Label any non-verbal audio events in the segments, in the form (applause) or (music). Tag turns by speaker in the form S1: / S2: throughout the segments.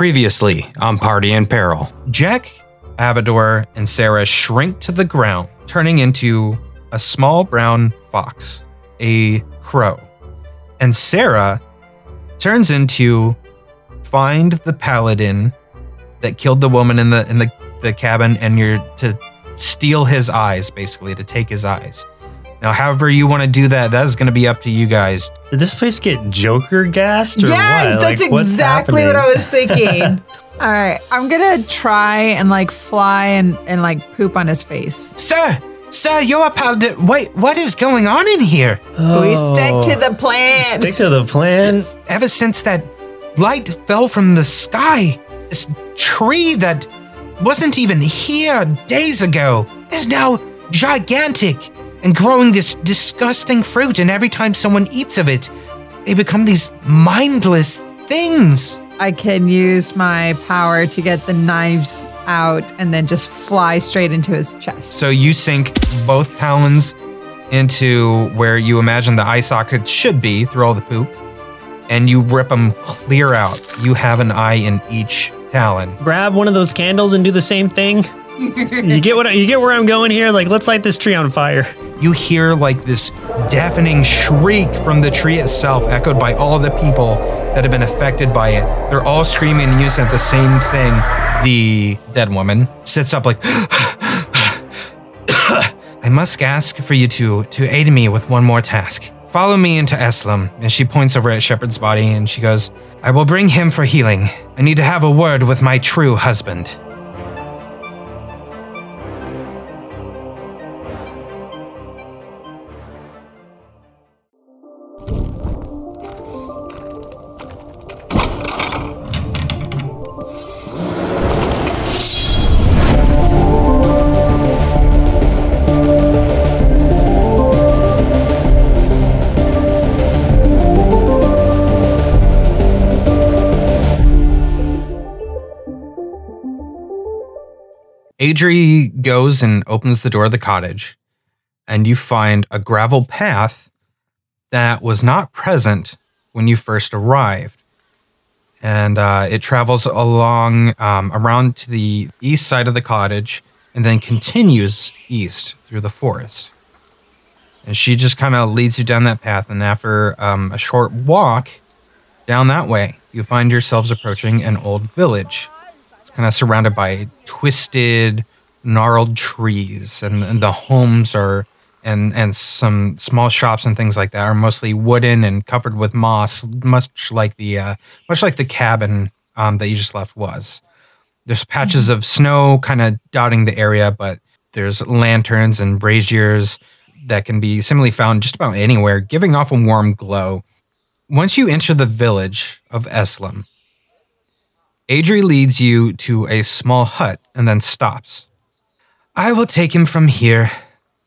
S1: Previously on Party in Peril, Jack, Avador, and Sarah shrink to the ground, turning into a small brown fox, a crow. And Sarah turns into find the paladin that killed the woman in the in the, the cabin and you're to steal his eyes, basically, to take his eyes. Now, however you want to do that, that is going to be up to you guys.
S2: Did this place get Joker gassed or
S3: yes,
S2: what?
S3: that's
S2: Like,
S3: exactly what I was thinking. (laughs) All right, I'm gonna try and like fly and and like poop on his face.
S1: Sir, sir, you're a paladin. Wait, what is going on in here?
S3: We oh. stick
S2: Oh.
S3: to the plan.
S2: Stick to the plan.
S1: Ever since that light fell from the sky, this tree that wasn't even here days ago is now gigantic and growing this disgusting fruit. And every time someone eats of it, they become these mindless things.
S3: I can use my power to get the knives out and then just fly straight into his chest.
S1: So you sink both talons into where you imagine the eye socket should be through all the poop, and you rip them clear out. You have an eye in each talon.
S2: Grab one of those candles and do the same thing. You get what you get where I'm going here? Like, let's light this tree on fire.
S1: You hear like this deafening shriek from the tree itself, echoed by all the people that have been affected by it. They're all screaming in unison at the same thing. The dead woman sits up like, (coughs) I must ask for you to to aid me with one more task. Follow me into Eslam. And she points over at Shepard's body and she goes, I will bring him for healing. I need to have a word with my true husband. Adri goes and opens the door of the cottage, and you find a gravel path that was not present when you first arrived. And uh, it travels along um, around to the east side of the cottage and then continues east through the forest. And she just kind of leads you down that path. And after um, a short walk down that way, you find yourselves approaching an old village. It's kind of surrounded by twisted, gnarled trees, and, and the homes are and and some small shops and things like that are mostly wooden and covered with moss, much like the uh, much like the cabin um, that you just left was. There's patches of snow kind of dotting the area, but there's lanterns and braziers that can be similarly found just about anywhere, giving off a warm glow. Once you enter the village of Eslam, Adri leads you to a small hut and then stops. I will take him from here.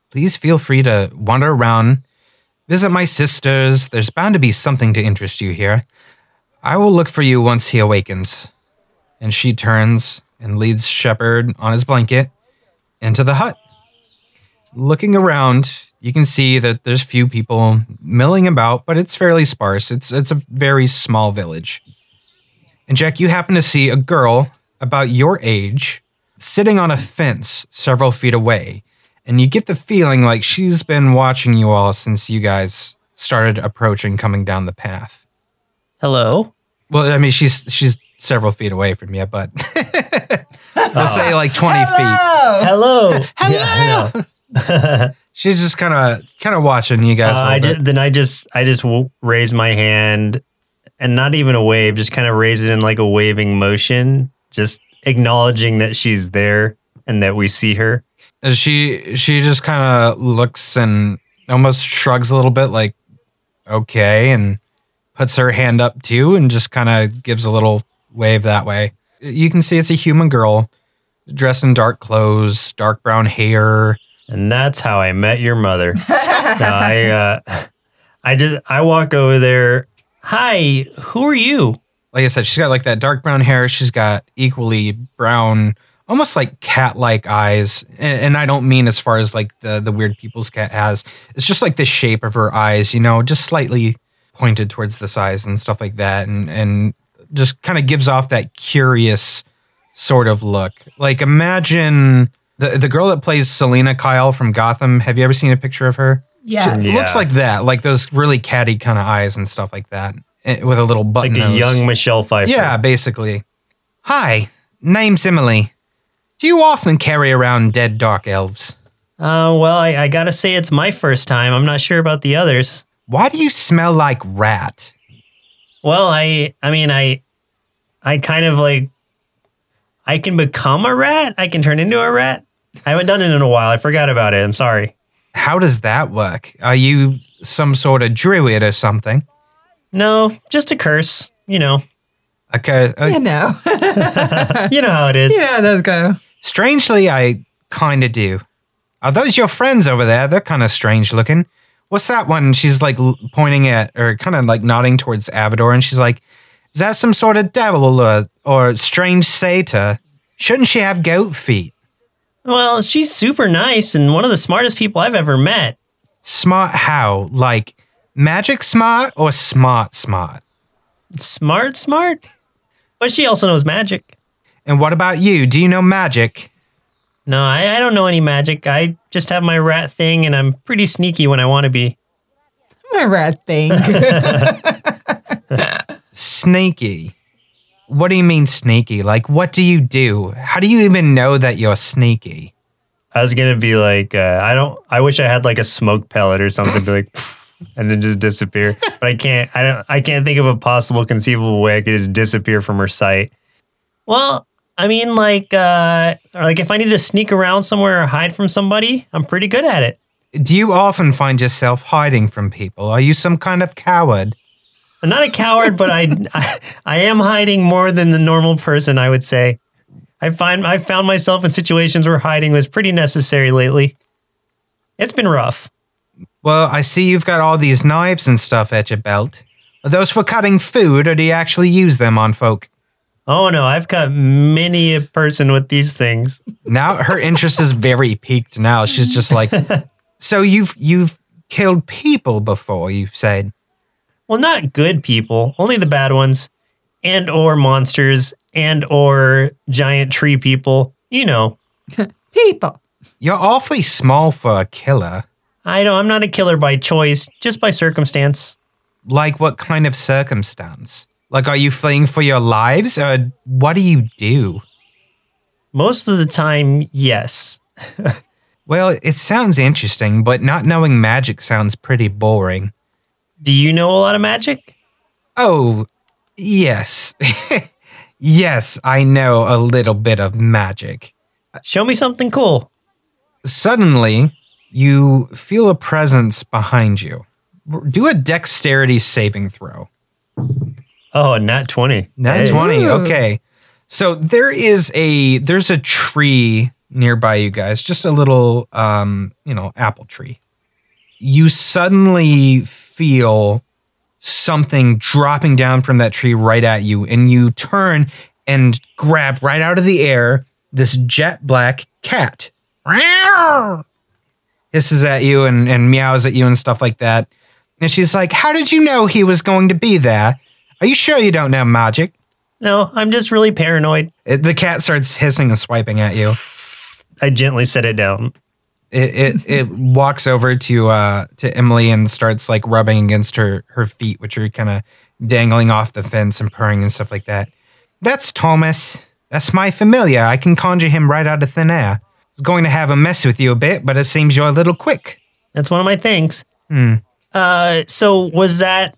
S1: Please feel free to wander around, visit my sisters. There's bound to be something to interest you here. I will look for you once he awakens. And she turns and leads Shepard on his blanket into the hut. Looking around, you can see that there's few people milling about, but it's fairly sparse. It's it's a very small village. And Jack, you happen to see a girl about your age sitting on a fence several feet away. And you get the feeling like she's been watching you all since you guys started approaching coming down the path.
S2: Hello.
S1: Well, I mean, she's she's several feet away from you, but (laughs) let's say like 20 feet.
S2: Hello.
S1: Hello.
S2: Yeah, (laughs)
S1: She's just kind of kind of watching you guys.
S2: Uh, I
S1: little
S2: just, then I just I just w- raise my hand, and not even a wave, just kind of raise it in like a waving motion, just acknowledging that she's there and that we see her.
S1: And she she just kind of looks and almost shrugs a little bit, like okay, and puts her hand up too, and just kind of gives a little wave that way. You can see it's a human girl dressed in dark clothes, dark brown hair.
S2: And that's how I met your mother. (laughs) No, I uh, (laughs) I just I walk over there. Hi, who are you?
S1: Like I said, she's got like that dark brown hair. She's got equally brown, almost like cat-like eyes. And, and I don't mean as far as like the the weird people's cat has. It's just like the shape of her eyes, you know, just slightly pointed towards the sides and stuff like that. And and just kind of gives off that curious sort of look. Like imagine the the girl that plays Selina Kyle from Gotham. Have you ever seen a picture of her?
S3: Yes.
S1: It looks like that, like those really catty kind of eyes and stuff like that, eh, with a little button.
S2: Like
S1: button
S2: a
S1: nose.
S2: young Michelle Pfeiffer.
S1: Yeah, basically. Hi, name's Emily. Do you often carry around dead dark elves?
S2: Uh, well, I, I gotta say it's my first time. I'm not sure about the others.
S1: Why do you smell like rat?
S2: Well, I I mean I I kind of like I can become a rat. I can turn into a rat. I haven't done it in a while. I forgot about it. I'm sorry.
S1: How does that work? Are you some sort of druid or something?
S2: No, just a curse. You know.
S1: Okay, uh,
S3: You know. (laughs)
S2: You know how it is.
S3: Yeah, know how those go.
S1: strangely, I kind of do. Are those your friends over there? They're kind of strange looking. What's that one? She's like pointing at, or kind of like nodding towards Avador, and she's like, "Is that some sort of devil or or strange satyr? Shouldn't she have goat feet?"
S2: Well, she's super nice and one of the smartest people I've ever met.
S1: Smart how? Like magic smart or smart smart?
S2: Smart, smart. But she also knows magic.
S1: And what about you? Do you know magic?
S2: No, I, I don't know any magic. I just have my rat thing and I'm pretty sneaky when I want to be.
S3: My rat thing. (laughs)
S1: Sneaky. What do you mean sneaky? Like, what do you do? How do you even know that you're sneaky?
S2: I was gonna be like, uh, I don't. I wish I had like a smoke pellet or something, be like, and then just disappear. (laughs) But I can't. I don't. I can't think of a possible conceivable way I could just disappear from her sight. Well, I mean, like, uh, or like if I need to sneak around somewhere or hide from somebody, I'm pretty good at it.
S1: Do you often find yourself hiding from people? Are you some kind of coward?
S2: I'm not a coward, but I, (laughs) I, I am hiding more than the normal person. I would say. I find I found myself in situations where hiding was pretty necessary lately. It's been rough.
S1: Well, I see you've got all these knives and stuff at your belt. Are those for cutting food, or do you actually use them on folk?
S2: Oh no, I've cut many a person with these things.
S1: Now her interest is very piqued. Now she's just like, (laughs) so you've you've killed people before. You've said,
S2: Well, not good people, only the bad ones, and or monsters, and or giant tree people. You know, (laughs)
S3: People.
S1: you're awfully small for a killer.
S2: I know I'm not a killer by choice, just by circumstance.
S1: Like what kind of circumstance? Like, are you fleeing for your lives, or what do you do?
S2: Most of the time, yes. (laughs)
S1: Well, it sounds interesting, but not knowing magic sounds pretty boring.
S2: Do you know a lot of magic?
S1: Oh, yes. (laughs) yes, I know a little bit of magic.
S2: Show me something cool.
S1: Suddenly, you feel a presence behind you. Do a dexterity saving throw.
S2: Oh, nat 20.
S1: Nat
S2: Hey.
S1: 20. Okay. So there is a there's a tree nearby you guys, just a little um, you know, apple tree. You suddenly feel something dropping down from that tree right at you and you turn and grab right out of the air this jet black cat. Hisses at you and, and meows at you and stuff like that. And she's like, How did you know he was going to be there? Are you sure you don't know magic?
S2: No, I'm just really paranoid.
S1: It, the cat starts hissing and swiping at you.
S2: I gently set it down.
S1: It it, it walks over to uh to Emily and starts like rubbing against her her feet, which are kind of dangling off the fence and purring and stuff like that. That's Thomas. That's my familiar. I can conjure him right out of thin air. I was going to have a mess with you a bit, but it seems you're a little quick.
S2: That's one of my things.
S1: Hmm.
S2: Uh, so was that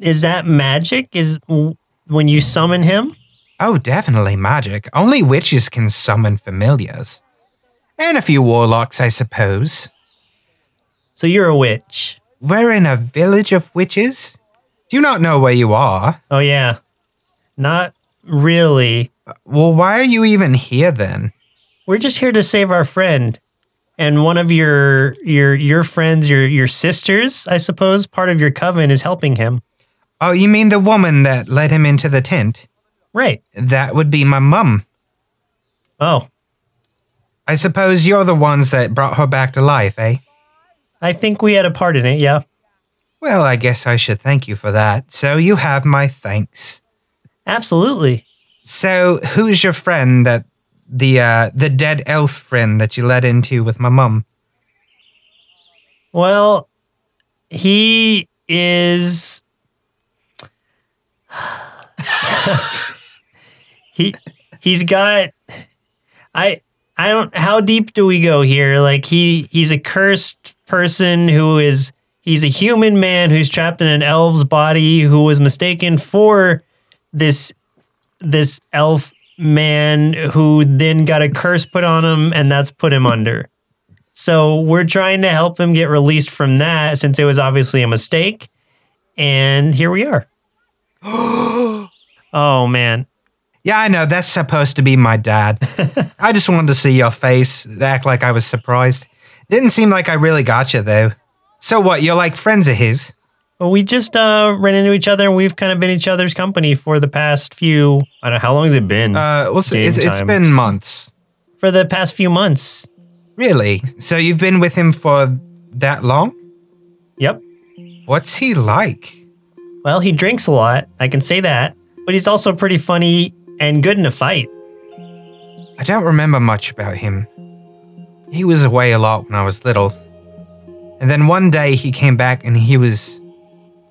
S2: is that magic? Is when you summon him?
S1: Oh, definitely magic. Only witches can summon familiars. And a few warlocks, I suppose.
S2: So you're a witch.
S1: We're in a village of witches? Do you not know where you are?
S2: Oh yeah, not really.
S1: Well, why are you even here then?
S2: We're just here to save our friend, and one of your your your friends, your your sisters, I suppose, part of your coven is helping him.
S1: Oh, you mean the woman that led him into the tent?
S2: Right.
S1: That would be my mum.
S2: Oh,
S1: I suppose you're the ones that brought her back to life, eh?
S2: I think we had a part in it. Yeah.
S1: Well, I guess I should thank you for that. So you have my thanks.
S2: Absolutely.
S1: So, who's your friend that the uh, the dead elf friend that you led into with my mum?
S2: Well, he is. (sighs) he he's got. I I don't. How deep do we go here? Like he he's a cursed person who is he's a human man who's trapped in an elf's body who was mistaken for this this elf man who then got a curse put on him and that's put him under. So we're trying to help him get released from that since it was obviously a mistake. And here we are. (gasps) oh man.
S1: Yeah, I know that's supposed to be my dad. (laughs) I just wanted to see your face, act like I was surprised. Didn't seem like I really got you though. So what? You're like friends of his?
S2: Well, we just uh, ran into each other and we've kind of been each other's company for the past few. I don't know how long has it been?
S1: Uh, well, so
S2: Game
S1: it's, it's
S2: time.
S1: been months.
S2: for the past few months.
S1: Really? So you've been with him for that long?
S2: Yep.
S1: What's he like?
S2: Well, he drinks a lot. I can say that. But he's also pretty funny and good in a fight.
S1: I don't remember much about him. He was away a lot when I was little. And then one day he came back and he was.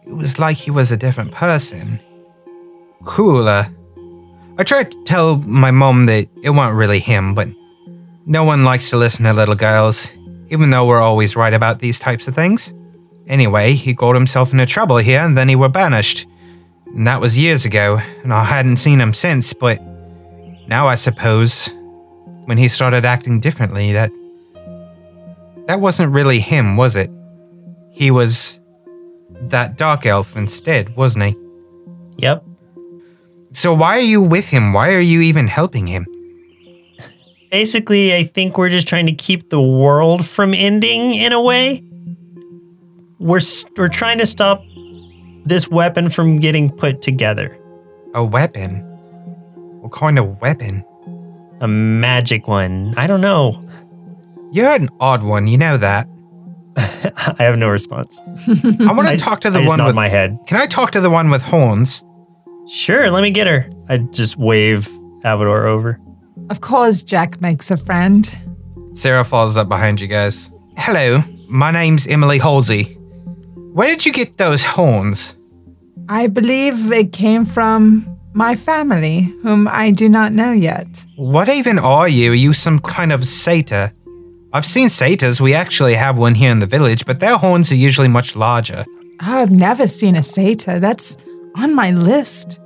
S1: It was like he was a different person. Cooler. I tried to tell my mom that it wasn't really him, but no one likes to listen to little girls, even though we're always right about these types of things. Anyway, he got himself into trouble here and then he were banished. And that was years ago, and I hadn't seen him since, but now I suppose when he started acting differently that that wasn't really him, was it? He was that dark elf instead, wasn't he?
S2: Yep.
S1: So why are you with him? Why are you even helping him?
S2: Basically, I think we're just trying to keep the world from ending in a way. We're we're trying to stop this weapon from getting put together.
S1: A weapon? What kind of weapon?
S2: A magic one. I don't know.
S1: You're an odd one, you know that. (laughs)
S2: I have no response.
S1: I want to (laughs) talk to the
S2: just
S1: one
S2: nod
S1: with
S2: my head.
S1: Can I talk to the one with horns?
S2: Sure, let me get her. I just wave Avador over.
S3: Of course, Jack makes a friend.
S1: Sarah follows up behind you guys. Hello, my name's Emily Halsey. Where did you get those horns?
S3: I believe it came from my family, whom I do not know yet.
S1: What even are you? Are you some kind of satyr? I've seen satyrs. We actually have one here in the village, but their horns are usually much larger.
S3: I've never seen a satyr. That's on my list.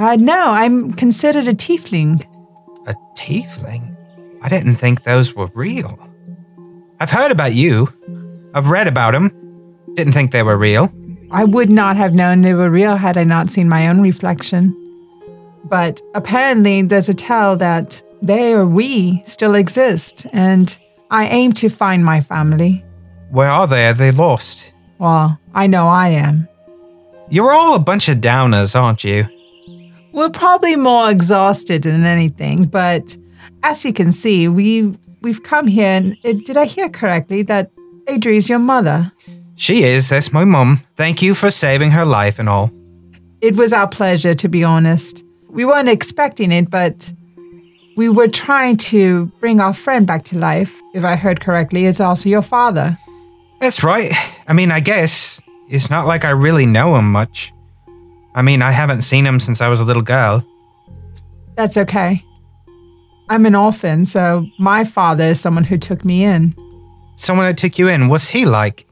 S3: Uh, no, I'm considered a tiefling.
S1: A tiefling? I didn't think those were real. I've heard about you. I've read about them. Didn't think they were real.
S3: I would not have known they were real had I not seen my own reflection. But apparently, there's a tell that they or we still exist, and I aim to find my family.
S1: Where are they? Are they lost?
S3: Well, I know I am.
S1: You're all a bunch of downers, aren't you?
S3: We're probably more exhausted than anything, but as you can see, we we've come here. And uh, did I hear correctly that Adri is your mother?
S1: She is. That's my mum. Thank you for saving her life and all.
S3: It was our pleasure, to be honest. We weren't expecting it, but we were trying to bring our friend back to life. If I heard correctly, is also your father.
S1: That's right. I mean, I guess it's not like I really know him much. I mean, I haven't seen him since I was a little girl.
S3: That's okay. I'm an orphan, so my father is someone who took me in.
S1: Someone that took you in, what's he like?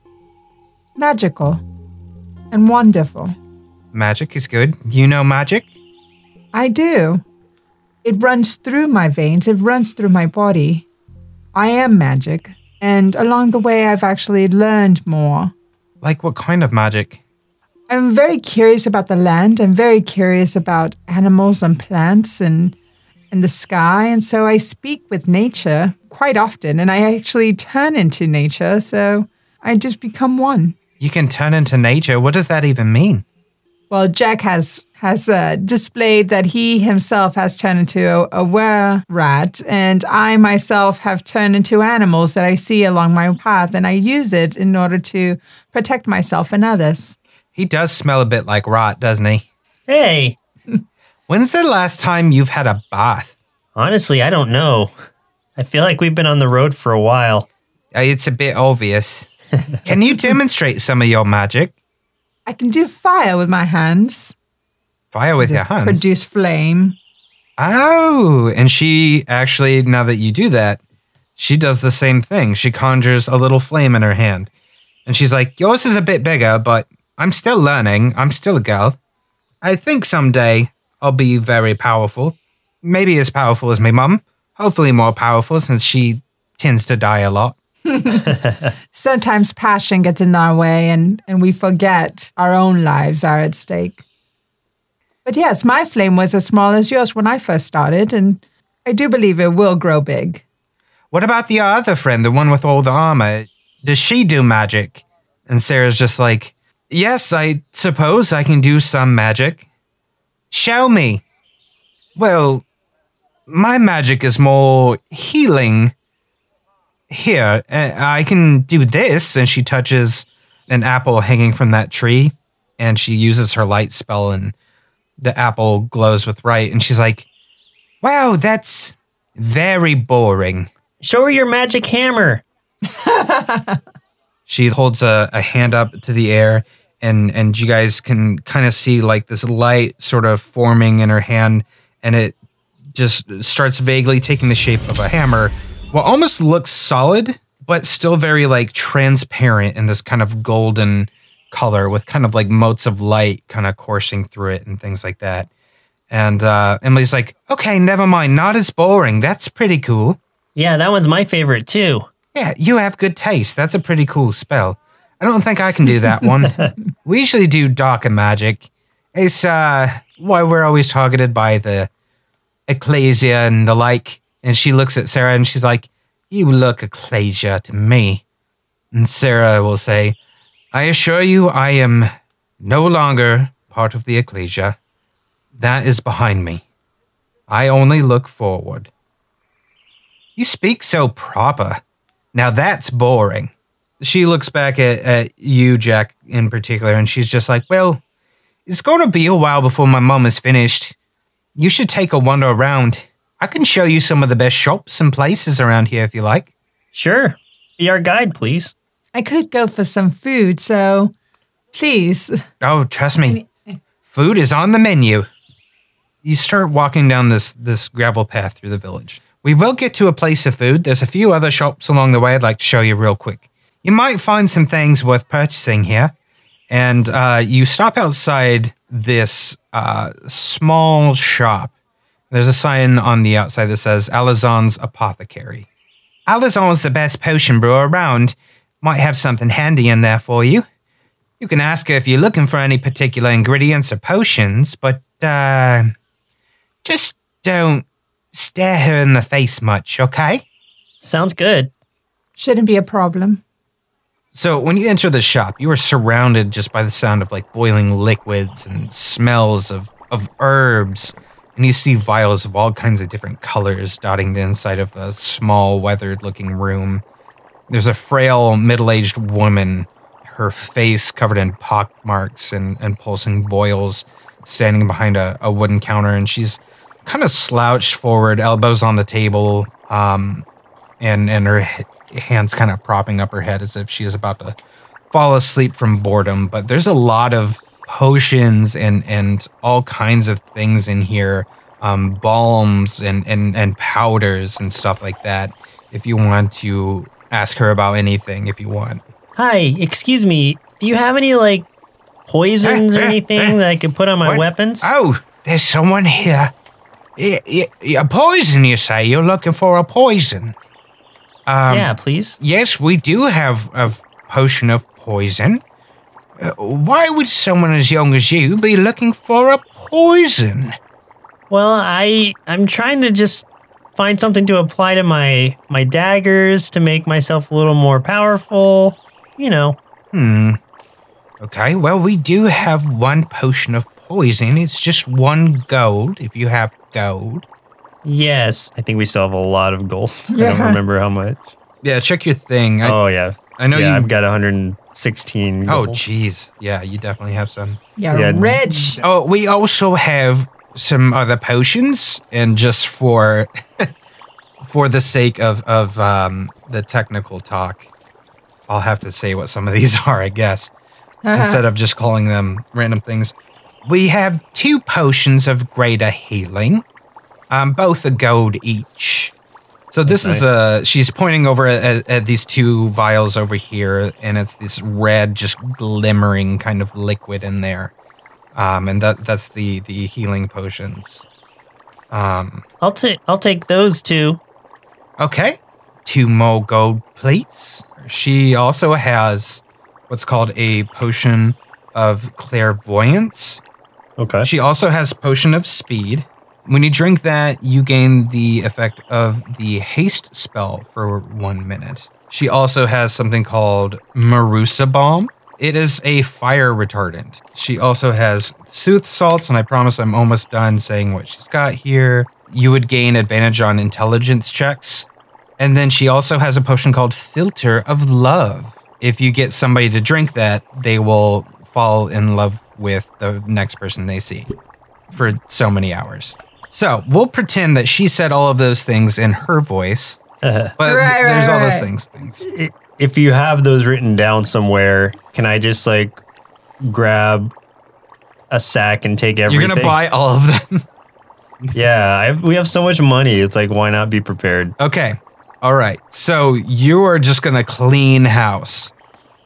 S3: Magical and wonderful.
S1: Magic is good. You know magic?
S3: I do. It runs through my veins, it runs through my body. I am magic, and along the way, I've actually learned more.
S1: Like what kind of magic?
S3: I'm very curious about the land. I'm very curious about animals and plants and and the sky, and so I speak with nature quite often, and I actually turn into nature. So I just become one.
S1: You can turn into nature. What does that even mean?
S3: Well, Jack has has uh, displayed that he himself has turned into a, a were rat, and I myself have turned into animals that I see along my path, and I use it in order to protect myself and others.
S1: He does smell a bit like rot, doesn't he?
S2: Hey, (laughs)
S1: When's the last time you've had a bath?
S2: Honestly, I don't know. I feel like we've been on the road for a while.
S1: Uh, It's a bit obvious. (laughs) Can you demonstrate some of your magic?
S3: I can do fire with my hands.
S1: Fire with your hands.
S3: Produce flame.
S1: Oh, and she actually, now that you do that, she does the same thing. She conjures a little flame in her hand. And she's like, Yours is a bit bigger, but I'm still learning. I'm still a girl. I think someday I'll be very powerful. Maybe as powerful as my mum. Hopefully more powerful since she tends to die a lot. (laughs)
S3: Sometimes passion gets in our way and, and we forget our own lives are at stake. But yes, my flame was as small as yours when I first started, and I do believe it will grow big.
S1: What about the other friend, the one with all the armor? Does she do magic? And Sarah's just like, Yes, I suppose I can do some magic. Show me. Well, my magic is more healing. Here, uh, I can do this. And she touches an apple hanging from that tree and she uses her light spell and the apple glows with light. And she's like, Wow, that's very boring.
S2: Show her your magic hammer. (laughs)
S1: She holds a, a hand up to the air, and and you guys can kind of see like this light sort of forming in her hand, and it just starts vaguely taking the shape of a hammer. What almost looks solid, but still very like transparent in this kind of golden color with kind of like motes of light kind of coursing through it and things like that. And uh, Emily's like, okay, never mind, not as boring. That's pretty cool.
S2: Yeah, that one's my favorite too.
S1: Yeah, you have good taste. That's a pretty cool spell. I don't think I can do that one. (laughs) we usually do darker magic. It's uh why we're always targeted by the ecclesia and the like. And she looks at Sarah and she's like, You look ecclesia to me. And Sarah will say, I assure you I am no longer part of the ecclesia. That is behind me. I only look forward. You speak so proper. Now that's boring. She looks back at, at you, Jack, in particular, and she's just like, Well, it's going to be a while before my mom is finished. You should take a wander around. I can show you some of the best shops and places around here if you like.
S2: Sure. Be our guide, please.
S3: I could go for some food, so please.
S1: Oh, trust me, food is on the menu. You start walking down this this gravel path through the village. We will get to a place of food. There's a few other shops along the way I'd like to show you real quick. You might find some things worth purchasing here. And uh, you stop outside this uh, small shop. There's a sign on the outside that says Alizon's Apothecary. Alizon's the best potion brewer around. Might have something handy in there for you. You can ask her if you're looking for any particular ingredients or potions, but uh, just don't stare her in the face much, okay?
S2: Sounds good.
S3: Shouldn't be a problem.
S1: So when you enter the shop, you are surrounded just by the sound of like boiling liquids and smells of, of herbs. And you see vials of all kinds of different colors dotting the inside of a small, weathered looking room. There's a frail, middle aged woman, her face covered in pock marks and, and pulsing boils, standing behind a, a wooden counter. And she's kind of slouched forward, elbows on the table, um, and, and her hands kind of propping up her head as if she's about to fall asleep from boredom. But there's a lot of potions and, and all kinds of things in here, um, balms and, and, and powders and stuff like that. If you want to ask her about anything, if you want.
S2: Hi, excuse me. Do you have any like poisons or anything that I could put on my
S1: What?
S2: weapons?
S1: Oh, there's someone here. A poison, you say? You're looking for a poison? Um,
S2: yeah, please.
S1: Yes, we do have a potion of poison. Uh, why would someone as young as you be looking for a poison?
S2: Well, I I'm trying to just find something to apply to my my daggers to make myself a little more powerful. You know.
S1: Hmm. Okay, well, we do have one potion of poison. It's just one gold if you have gold.
S2: Yes, I think we still have a lot of gold. (laughs) I don't remember how much.
S1: Yeah, check your thing. I,
S2: oh yeah,
S1: I know
S2: yeah,
S1: you.
S2: I've got 116.
S1: oh,
S2: gold.
S1: jeez. Yeah, you definitely have some.
S3: You're
S2: Yeah.
S3: rich.
S1: Oh, we also have some other potions, and just for (laughs) for the sake of of um, the technical talk, I'll have to say what some of these (laughs) are, I guess, instead of just calling them random things. We have two potions of greater healing, um, both a gold each. So this
S2: That's
S1: is uh she's pointing over at, at these two vials over here, and it's this red, just glimmering kind of liquid in there, um, and that that's the the healing potions. Um,
S2: I'll take I'll take those two.
S1: okay, two more gold, please. She also has what's called a potion of clairvoyance.
S2: Okay.
S1: She also has potion of speed. When you drink that, you gain the effect of the haste spell for one minute. She also has something called Marusa Bomb. It is a fire retardant. She also has sooth salts, and I promise I'm almost done saying what she's got here. You would gain advantage on intelligence checks. And then she also has a potion called Philter of Love. If you get somebody to drink that, they will fall in love with the next person they see for so many hours. So we'll pretend that she said all of those things in her voice, (laughs) but
S3: Right, right,
S1: there's all those
S3: right.
S1: things. Things.
S2: I- if you have those written down somewhere, can I just like grab a sack and take everything?
S1: You're gonna buy all of them. (laughs)
S2: Yeah, I, we have so much money. It's like why not be prepared?
S1: okay. All right. So you are just gonna clean house,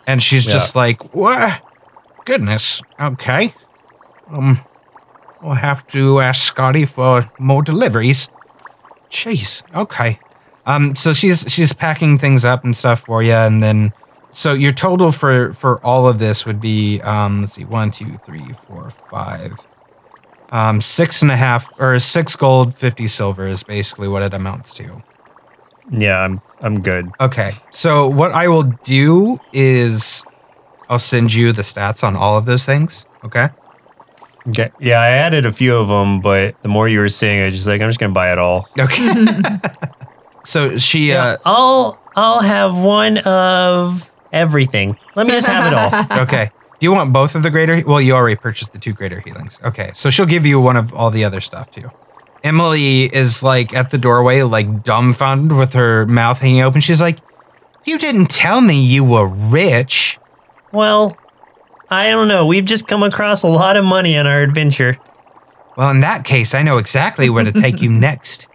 S1: and she's
S2: Yeah.
S1: just like, "What? Goodness. Okay. Um, we'll have to ask Scotty for more deliveries. Jeez. Okay. Um. So she's she's packing things up and stuff for you, and then so your total for for all of this would be um. Let's see. One, two, three, four, five. Um, six and a half or six gold, fifty silver is basically what it amounts to.
S2: Yeah, I'm I'm good.
S1: Okay. So what I will do is I'll send you the stats on all of those things. Okay.
S2: Okay. Yeah, I added a few of them, but the more you were saying, I was just like, I'm just gonna buy it all.
S1: Okay. (laughs) so she uh
S2: I'll I'll have one of everything. Let me just have it all. (laughs)
S1: okay. Do you want both of the greater well you already purchased the two greater healings. Okay. So she'll give you one of all the other stuff too. Emily is like at the doorway, like dumbfounded with her mouth hanging open. She's like, You didn't tell me you were rich.
S2: Well, I don't know. We've just come across a lot of money on our adventure.
S1: Well, in that case, I know exactly where to take you (laughs) next.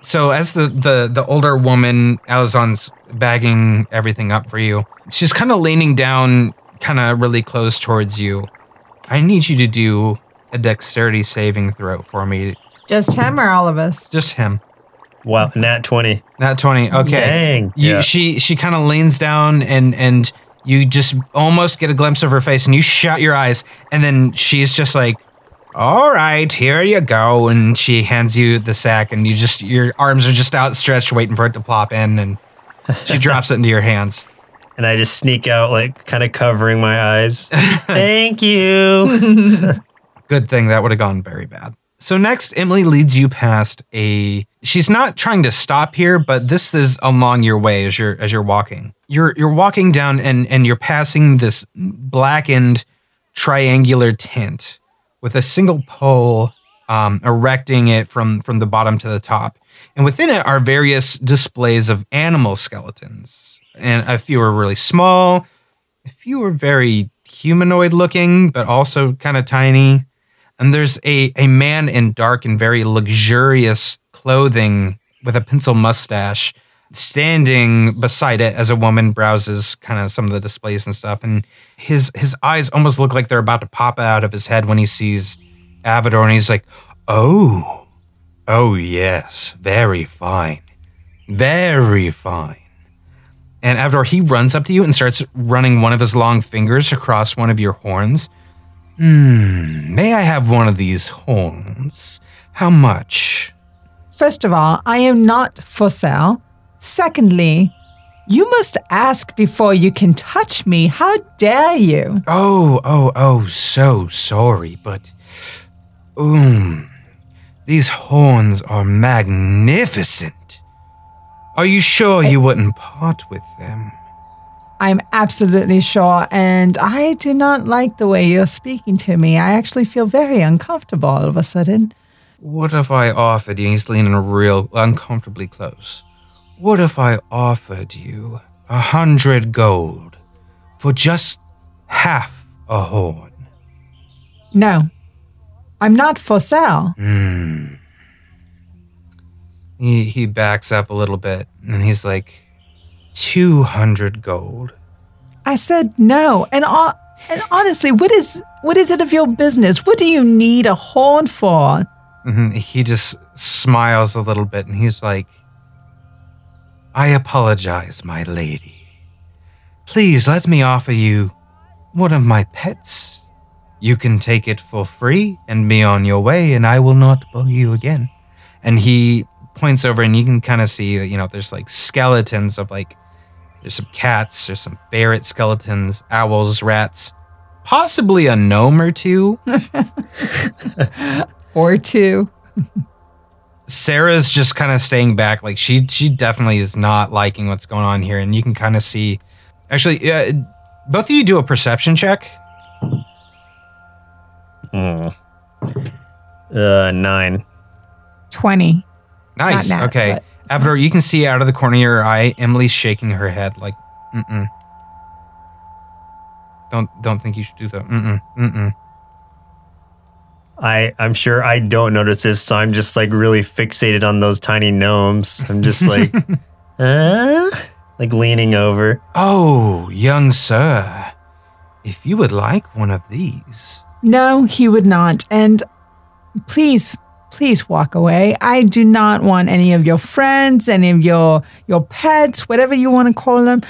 S1: So, as the the the older woman, Alizon's bagging everything up for you. She's kind of leaning down, kind of really close towards you. I need you to do a dexterity saving throw for me.
S3: Just him or all of us?
S1: Just him.
S2: Wow, nat twenty.
S1: Not twenty. Okay.
S2: Dang.
S1: You,
S2: Yeah.
S1: She she kind of leans down and and you just almost get a glimpse of her face and you shut your eyes and then she's just like, "All right, here you go." And she hands you the sack and you just your arms are just outstretched waiting for it to plop in and she (laughs) drops it into your hands.
S2: And I just sneak out, like kind of covering my eyes. (laughs) Thank you. (laughs)
S1: Good thing that would have gone very bad. So next, Emily leads you past a. She's not trying to stop here, but this is along your way as you're as you're walking. You're you're walking down and and you're passing this blackened triangular tent with a single pole um, erecting it from from the bottom to the top, and within it are various displays of animal skeletons, and a few are really small, a few are very humanoid looking, but also kind of tiny. And there's a, a man in dark and very luxurious clothing with a pencil mustache standing beside it as a woman browses kind of some of the displays and stuff. And his his eyes almost look like they're about to pop out of his head when he sees Avador and he's like, Oh, oh yes, very fine. Very fine. And Avador, he runs up to you and starts running one of his long fingers across one of your horns. Hmm, may I have one of these horns? How much?
S3: First of all, I am not for sale. Secondly, you must ask before you can touch me. How dare you?
S1: Oh, oh, oh, so sorry, but. Um, these horns are magnificent. Are you sure you wouldn't part with them?
S3: I'm absolutely sure. And I do not like the way you're speaking to me. I actually feel very uncomfortable all of a sudden.
S1: What if I offered you? He's leaning real uncomfortably close. What if I offered you a hundred gold for just half a horn?
S3: No, I'm not for sale.
S1: Hmm. He, he backs up a little bit and he's like, 200 gold.
S3: I said no. And, uh, and honestly, what is what is it of your business? What do you need a horn for?
S1: Mhm. He just smiles a little bit and he's like, I apologize, my lady. Please let me offer you one of my pets. You can take it for free and be on your way, and I will not bug you again. And he points over, and you can kind of see that, you know, there's like skeletons of like, there's some cats, there's some ferret skeletons, owls, rats, possibly a gnome or two. (laughs)
S3: Or two.
S1: Sarah's just kind of staying back. Like she she definitely is not liking what's going on here, and you can kind of see. Actually, uh, both of you do a perception check.
S2: Mm. Uh, nine.
S3: 20.
S1: Nice.
S3: Not nat,
S1: okay.
S3: but-
S1: Avador, you can see out of the corner of your eye, Emily's shaking her head like, mm-mm. Don't don't think you should do that. Mm-mm. Mm-mm.
S2: I I'm sure I don't notice this, so I'm just like really fixated on those tiny gnomes. I'm just like, (laughs) uh, like leaning over.
S1: Oh, young sir, if you would like one of these.
S3: No, he would not. And please, please walk away. I do not want any of your friends, any of your your pets, whatever you want to call them.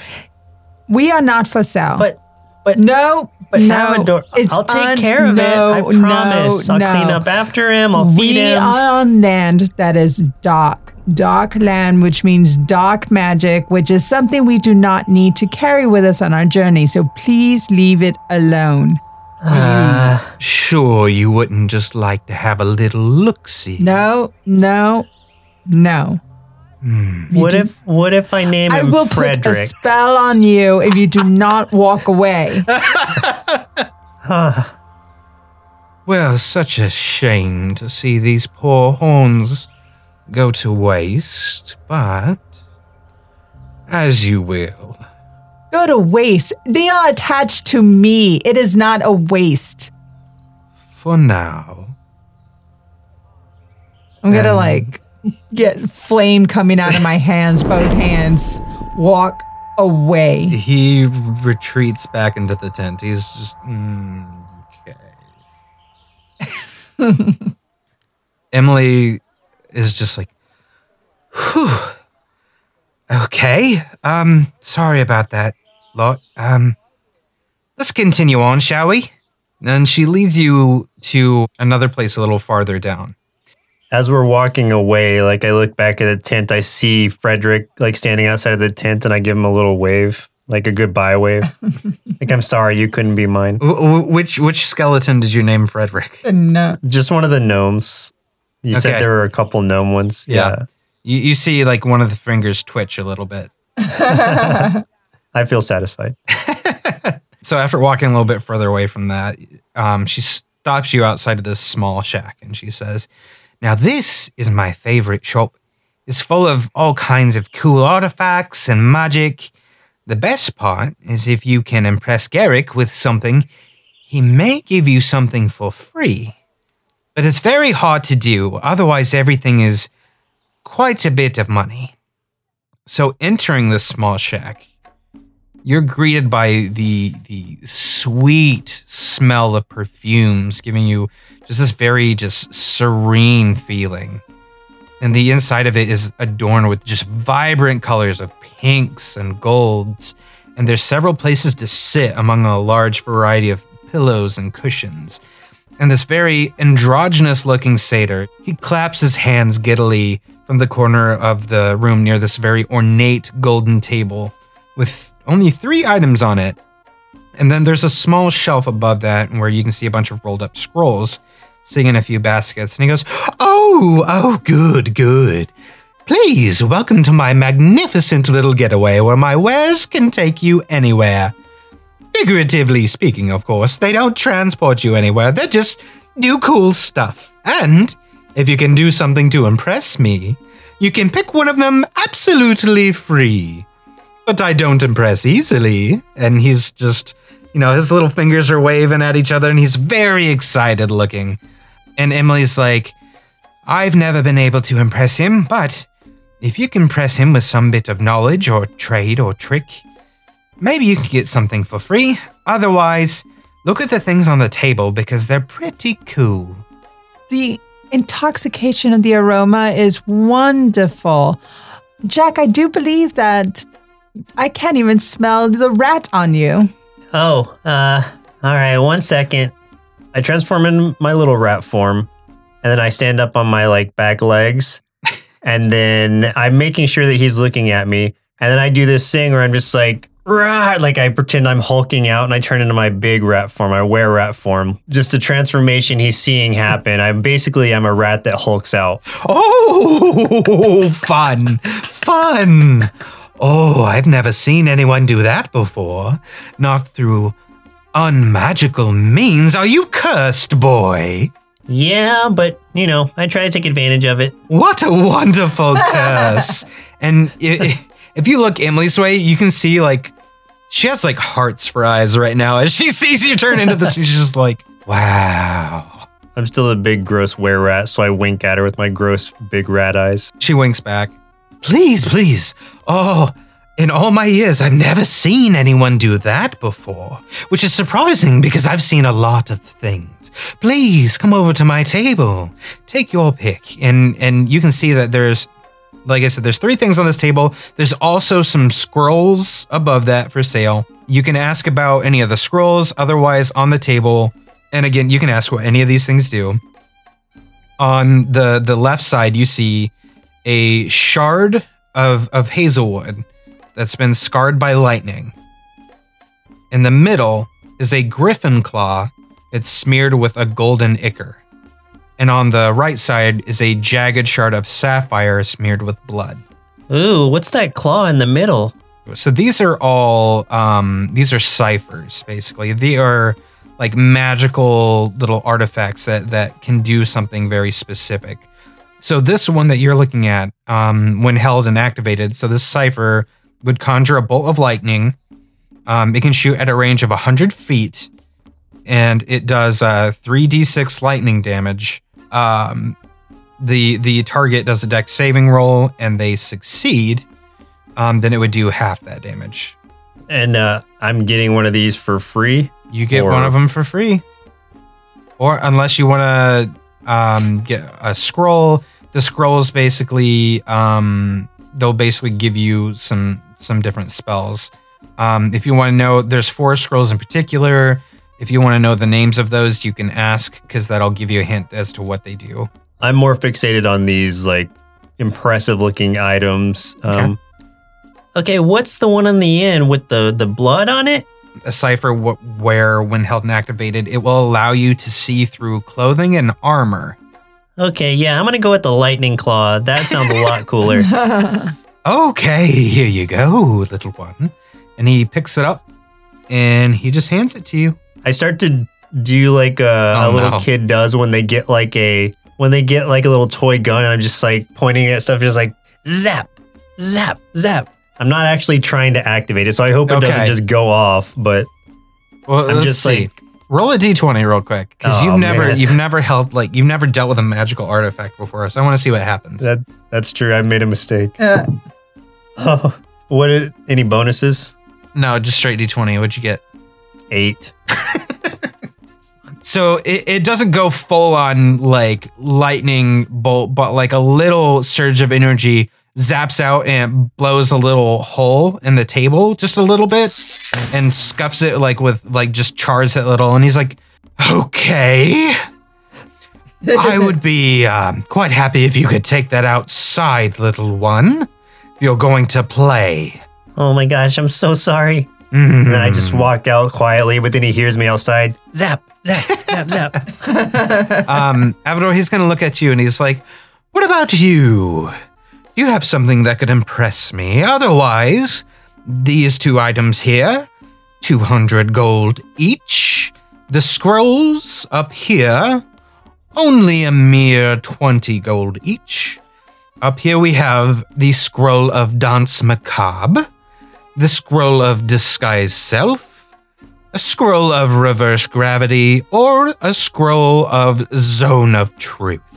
S3: We are not for sale.
S2: But but
S3: no,
S2: but
S3: no,
S2: Avador,
S3: it's
S2: I'll take
S3: un-
S2: care of
S3: no,
S2: it. I promise.
S3: no,
S2: I'll
S3: no.
S2: clean up after him. I'll feed him.
S3: we are on land that is dark, dark land, which means dark magic, which is something we do not need to carry with us on our journey. So please leave it alone.
S2: Ah,
S1: Sure, you wouldn't just like to have a little look see.
S3: No, no, no.
S1: Hmm.
S2: What
S3: do-
S2: if what if I name is Frederick?
S3: I
S2: him
S3: will put a spell on you if you do not walk away. (laughs)
S2: Ah,
S1: Well, such a shame to see these poor horns go to waste, but as you will.
S3: Go to waste. They are attached to me. It is not a waste.
S1: For now.
S3: I'm gonna like get flame coming out of my hands, both hands. Walk away.
S1: He retreats back into the tent. He's just mm, okay. (laughs) Emily is just like, Whew. okay. Um, sorry about that, lot. Um, let's continue on, shall we? And she leads you to another place a little farther down.
S2: as we're walking away, like I look back at the tent, I see Frederick like standing outside of the tent, and I give him a little wave, like a goodbye wave. (laughs) like I'm sorry, you couldn't be mine.
S1: W- w- which which skeleton did you name Frederick?
S3: No.
S2: Just one of the gnomes. You
S1: Okay.
S2: said there were a couple gnome ones.
S1: Yeah. You, you see like one of the fingers twitch a little bit. (laughs)
S2: I feel satisfied. (laughs)
S1: So after walking a little bit further away from that, um, she stops you outside of this small shack and she says, "Now this is my favorite shop. It's full of all kinds of cool artifacts and magic. The best part is if you can impress Garrick with something, he may give you something for free. But it's very hard to do. Otherwise, everything is quite a bit of money." So entering this small shack, you're greeted by the the sweet smell of perfumes giving you just this very just serene feeling. And the inside of it is adorned with just vibrant colors of pinks and golds. And there's several places to sit among a large variety of pillows and cushions. And this very androgynous looking satyr he claps his hands giddily from the corner of the room near this very ornate golden table with only three items on it. And then there's a small shelf above that where you can see a bunch of rolled up scrolls sitting in a few baskets. And he goes, Oh, oh, good, good. Please welcome to my magnificent little getaway where my wares can take you anywhere. Figuratively speaking, of course, they don't transport you anywhere, they just do cool stuff. And if you can do something to impress me, you can pick one of them absolutely free. But I don't impress easily. And he's just, you know, his little fingers are waving at each other and he's very excited looking. And Emily's like, I've never been able to impress him, but if you can impress him with some bit of knowledge or trade or trick, maybe you can get something for free. Otherwise, look at the things on the table because they're pretty cool.
S3: The intoxication of the aroma is wonderful. Jack, I do believe that I can't even smell the rat on you.
S2: Oh, uh, all right, one second. I transform in my little rat form, and then I stand up on my like back legs, (laughs) and then I'm making sure that he's looking at me, and then I do this thing where I'm just like, rah, like I pretend I'm hulking out, and I turn into my big rat form, I wererat form. Just the transformation he's seeing happen. I'm basically I'm a rat that hulks out.
S1: Oh, (laughs) fun, fun. Oh, I've never seen anyone do that before. Not through unmagical means. Are you cursed, boy?
S2: Yeah, but you know, I try to take advantage of it.
S1: What a wonderful (laughs) curse. and i- i- if you look Emily's way, you can see like she has like hearts for eyes right now as she (laughs) sees you turn into this. She's just like, wow.
S2: I'm still a big gross wererat, so I wink at her with my gross big rat eyes.
S1: She winks back. Please, please. Oh, in all my years, I've never seen anyone do that before, which is surprising because I've seen a lot of things. Please come over to my table. Take your pick. And and you can see that there's like I said, there's three things on this table. There's also some scrolls above that for sale. You can ask about any of the scrolls, otherwise on the table. And again, you can ask what any of these things do. On the the left side, you see a shard of, of hazelwood that's been scarred by lightning. In the middle is a griffin claw. that's smeared with a golden ichor. And on the right side is a jagged shard of sapphire smeared with blood.
S2: Ooh, what's that claw in the middle?
S1: So these are all um, these are ciphers basically. They are like magical little artifacts that that can do something very specific. So this one that you're looking at, um, when held and activated, so this cipher would conjure a bolt of lightning. Um, it can shoot at a range of 100 feet, and it does uh, 3d6 lightning damage. Um, the the target does a dex saving roll, and they succeed. Um, then it would do half that damage.
S2: And uh, I'm getting one of these for free.
S1: You get
S2: Or-
S1: one of them for free, or unless you want to um, get a scroll. The scrolls basically um, they'll basically give you some some different spells. Um, if you want to know, there's four scrolls in particular. If you want to know the names of those, you can ask because that'll give you a hint as to what they do.
S2: I'm more fixated on these like impressive looking items. Um, okay, what's the one on the end with the the blood on it?
S1: A cipher wh- where, when held and activated, it will allow you to see through clothing and armor.
S2: Okay, yeah, I'm gonna go with the lightning claw. That sounds a lot cooler. (laughs)
S1: Okay, here you go, little one. And he picks it up and he just hands it to you.
S2: I start to do like a,
S1: Oh,
S2: a little
S1: no.
S2: kid does when they get like a when they get like a little toy gun. And I'm just like pointing at stuff, just like zap, zap, zap. I'm not actually trying to activate it, so I hope it doesn't
S1: Okay.
S2: just go off. But
S1: Well,
S2: I'm
S1: let's
S2: just
S1: see.
S2: like,
S1: Roll a d20 real quick because
S2: Oh,
S1: you've never
S2: man.
S1: you've never held like you've never dealt with a magical artifact before. So I want to see what happens.
S2: that that's true. I made a mistake.
S3: Uh, (laughs)
S2: Oh, what? Did, any bonuses?
S1: no, just straight d20. What'd you get?
S2: Eight. (laughs)
S1: So it, it doesn't go full on like lightning bolt, but like a little surge of energy zaps out and blows a little hole in the table just a little bit and scuffs it like with like just chars it little. And he's like, okay. I would be um, quite happy if you could take that outside, little one. If you're going to play.
S2: Oh my gosh, I'm so sorry.
S1: Mm.
S2: And then I just walk out quietly, but then he hears me outside. Zap, zap, zap, zap. (laughs)
S1: um, Avador, he's to look at you and he's like, What about you? You have something that could impress me. Otherwise, these two items here, 200 gold each. The scrolls up here, only a mere 20 gold each. Up here we have the scroll of Danse Macabre, the scroll of Disguise Self, a scroll of Reverse Gravity, or a scroll of Zone of Truth.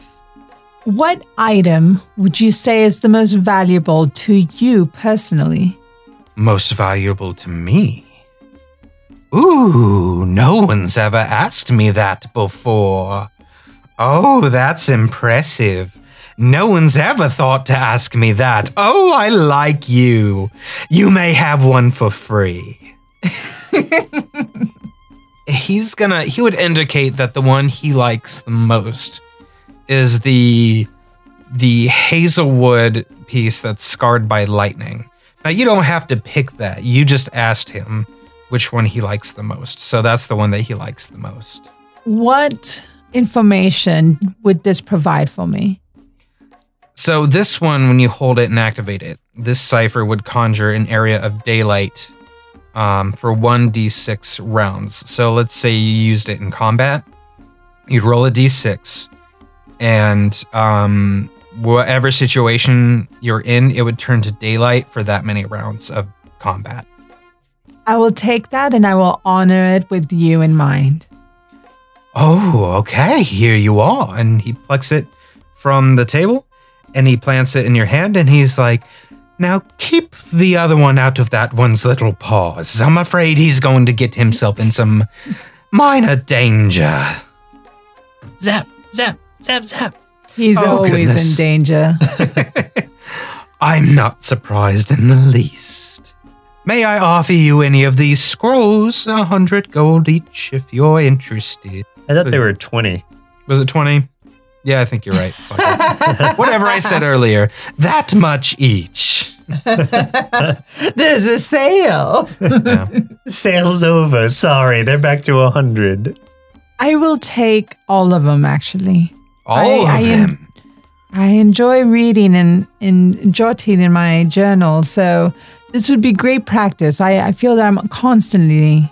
S3: What item would you say is the most valuable to you personally?
S1: Most valuable to me? Ooh, no one's ever asked me that before. Oh, that's impressive. No one's ever thought to ask me that. Oh, I like you. You may have one for free. (laughs) He's gonna, he would indicate that the one he likes the most is the the hazelwood piece that's scarred by lightning. Now you don't have to pick that. You just asked him which one he likes the most. So that's the one that he likes the most.
S3: What information would this provide for me?
S1: So this one, when you hold it and activate it, this cipher would conjure an area of daylight um, for one d6 rounds. So let's say you used it in combat, you'd roll a d6, and um, whatever situation you're in, it would turn to daylight for that many rounds of combat.
S3: I will take that and I will honor it with you in mind.
S1: Oh, okay, here you are. And he plucks it from the table and he plants it in your hand and he's like, Now keep the other one out of that one's little paws. I'm afraid he's going to get himself in some minor danger.
S2: Zap, zap, zap, zap.
S3: He's
S1: Oh,
S3: always
S1: goodness.
S3: in danger. (laughs)
S1: I'm not surprised in the least. May I offer you any of these scrolls? A hundred gold each if you're interested.
S2: I thought they were 20.
S1: Was it 20? Yeah, I think you're right. (laughs) Whatever I said earlier. That much each. (laughs)
S3: There's a sale.
S1: Yeah.
S2: Sale's over. Sorry, they're back to 100.
S3: I will take all of them actually.
S1: All
S3: I-
S1: of
S3: I en-
S1: them.
S3: I enjoy reading and, and jotting in my journal, so this would be great practice. I, I feel that I'm constantly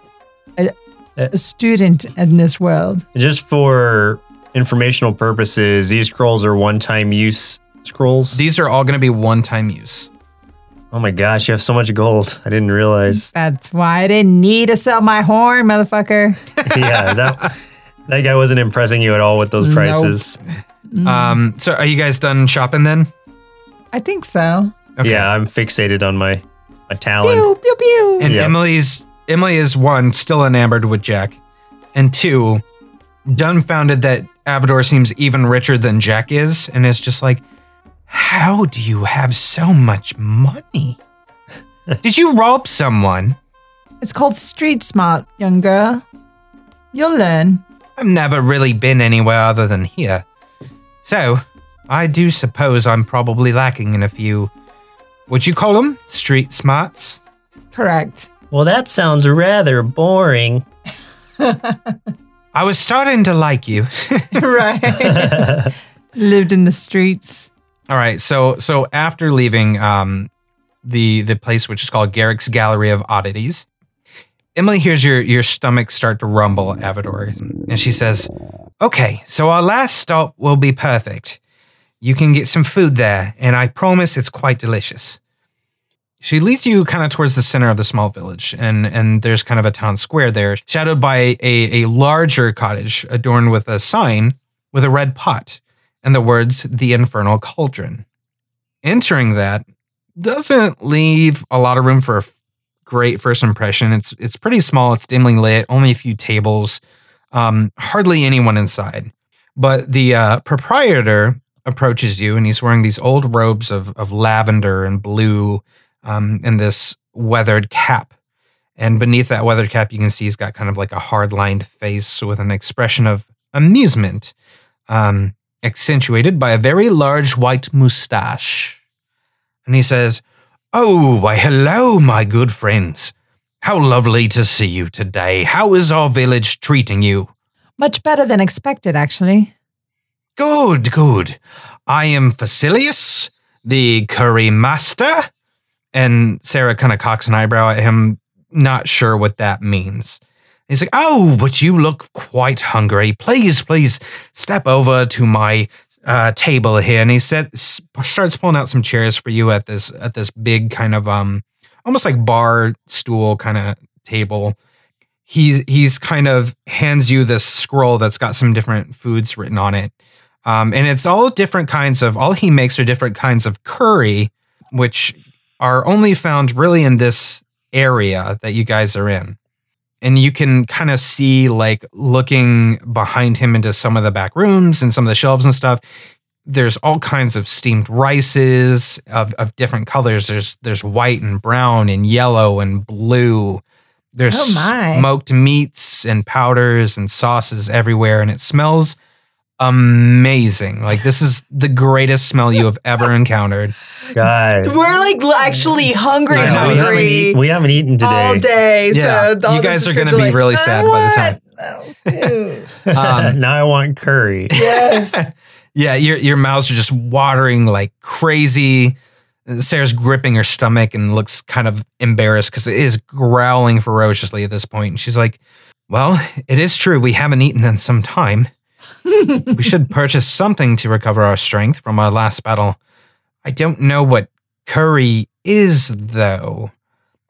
S3: a, eh. a student in this world.
S2: Just for informational purposes, these scrolls are one time use scrolls.
S1: These are all going to be one time use.
S2: oh my gosh, you have so much gold. I didn't realize.
S3: That's why I didn't need to sell my horn, motherfucker. (laughs)
S2: yeah, that, that guy wasn't impressing you at all with those
S3: Nope.
S2: prices.
S1: Um, so are you guys done shopping then?
S3: I think so.
S1: Okay.
S2: Yeah, I'm fixated on my, my talon.
S3: Pew, pew, pew.
S1: And
S2: Yep.
S1: Emily's Emily is one, still enamored with Jack, and two, dumbfounded that Avador seems even richer than Jack is, and is just like, How do you have so much money? (laughs) Did you rob someone?
S3: It's called street smart, young girl. You'll learn.
S1: I've never really been anywhere other than here. So, I do suppose I'm probably lacking in a few, would you call them? Street smarts?
S3: Correct.
S2: Well, that sounds rather boring. (laughs)
S1: I was starting to like you. (laughs) (laughs)
S3: right. Lived in the streets.
S1: All right, so so after leaving um the the place which is called Garrick's Gallery of Oddities, Emily hears your your stomach start to rumble, Avador, and she says, "Okay, so our last stop will be perfect. You can get some food there, and I promise it's quite delicious." She leads you kind of towards the center of the small village, and and there's kind of a town square there, shadowed by a a larger cottage adorned with a sign with a red pot and the words "The Infernal Cauldron." Entering that doesn't leave a lot of room for great first impression. It's it's pretty small. It's dimly lit. Only a few tables. Um, hardly anyone inside. But the uh, proprietor approaches you, and he's wearing these old robes of of lavender and blue, um, and this weathered cap. And beneath that weathered cap, you can see he's got kind of like a hard lined face with an expression of amusement. Um, accentuated by a very large white moustache. And he says, Oh, why, hello, my good friends. How lovely to see you today. How is our village treating you?
S3: Much better than expected, actually.
S1: Good, good. I am Facilius, the curry master? And Sarah kind of cocks an eyebrow at him, not sure what that means. He's like, Oh, but you look quite hungry. Please, please step over to my uh, table here. And he said, starts pulling out some chairs for you at this at this big kind of um almost like bar stool kind of table. He's he's kind of hands you this scroll that's got some different foods written on it. Um, and it's all different kinds of all he makes are different kinds of curry, which are only found really in this area that you guys are in. And you can kind of see, like, looking behind him into some of the back rooms and some of the shelves and stuff. There's all kinds of steamed rices of, of different colors. There's there's white and brown and yellow and blue. There's
S3: Oh,
S1: smoked meats and powders and sauces everywhere, and it smells amazing. Like this is the greatest smell you have ever (laughs) encountered.
S2: God.
S4: We're like actually hungry,
S1: I know,
S2: we, haven't
S4: hungry
S2: eat, we haven't eaten today.
S4: all day.
S1: Yeah,
S4: so all
S1: you guys are gonna be
S4: like,
S1: really sad by the time."
S4: want- (laughs) Oh, ew.
S1: Um, (laughs)
S2: now I want curry.
S4: yes.
S1: Yeah, your your mouths are just watering like crazy. Sarah's gripping her stomach and looks kind of embarrassed because it is growling ferociously at this point. And she's like, "Well, it is true. We haven't eaten in some time. We should purchase something to recover our strength from our last battle. I don't know what curry is, though."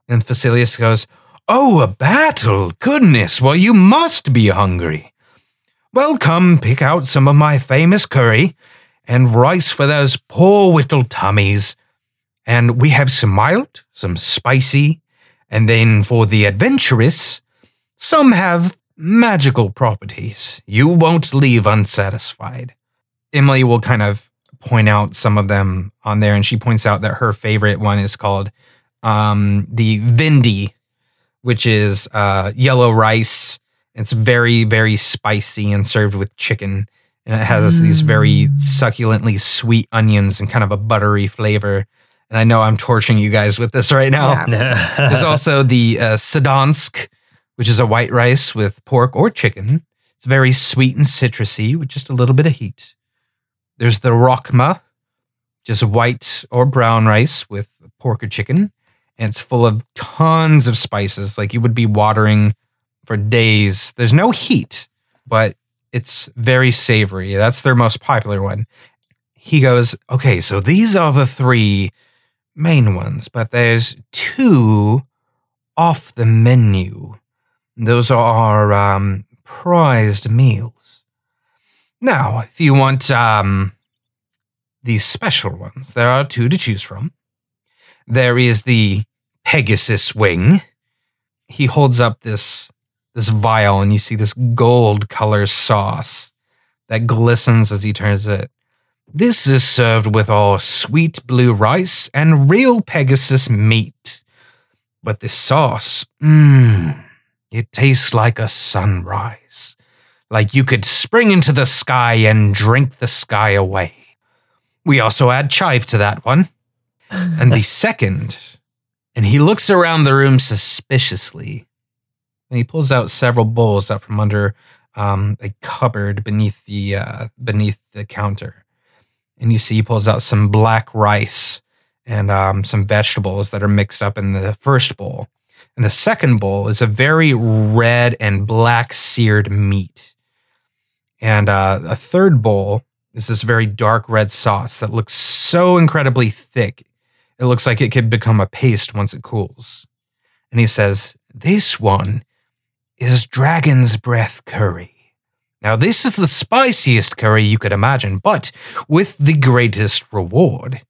S1: And Facilius goes, "Oh, a battle! Goodness! Well, you must be hungry." Well, come pick out some of my famous curry and rice for those poor whittle tummies. And we have some mild, some spicy, and then for the adventurous, some have magical properties. You won't leave unsatisfied. Emily will kind of point out some of them on there, and she points out that her favorite one is called um, the Vindi, which is uh, yellow rice. It's very, very spicy and served with chicken. And it has these very succulently sweet onions and kind of a buttery flavor. And I know I'm torturing you guys with this right now.
S3: Yeah.
S1: There's also the uh, Sadansk, which is a white rice with pork or chicken. It's very sweet and citrusy with just a little bit of heat. There's the Rokma, just white or brown rice with pork or chicken. And it's full of tons of spices, like you would be watering for days. There's no heat, but it's very savory. That's their most popular one. He goes, Okay, so these are the three main ones, but there's two off the menu. Those are um, prized meals. Now, if you want um, these special ones, there are two to choose from. There is the Pegasus wing. He holds up this this vial, and you see this gold color sauce that glistens as he turns it. This is served with our sweet blue rice and real Pegasus meat. But this sauce, mmm, it tastes like a sunrise. Like you could spring into the sky and drink the sky away. We also add chive to that one. (laughs) And the second, and he looks around the room suspiciously, and he pulls out several bowls out from under um, a cupboard beneath the uh, beneath the counter and you see he pulls out some black rice and um, some vegetables that are mixed up in the first bowl. And the second bowl is a very red and black seared meat. And uh, a third bowl is this very dark red sauce that looks so incredibly thick. It looks like it could become a paste once it cools. And he says, This one is dragon's breath curry. Now, this is the spiciest curry you could imagine, but with the greatest reward.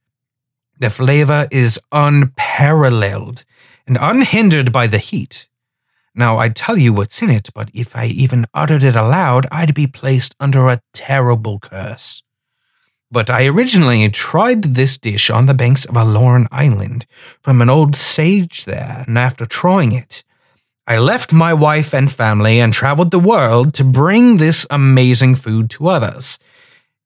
S1: The flavor is unparalleled and unhindered by the heat. Now, I'd tell you what's in it, but if I even uttered it aloud, I'd be placed under a terrible curse. But I originally tried this dish on the banks of a Lorn island from an old sage there, and after trying it, I left my wife and family and traveled the world to bring this amazing food to others.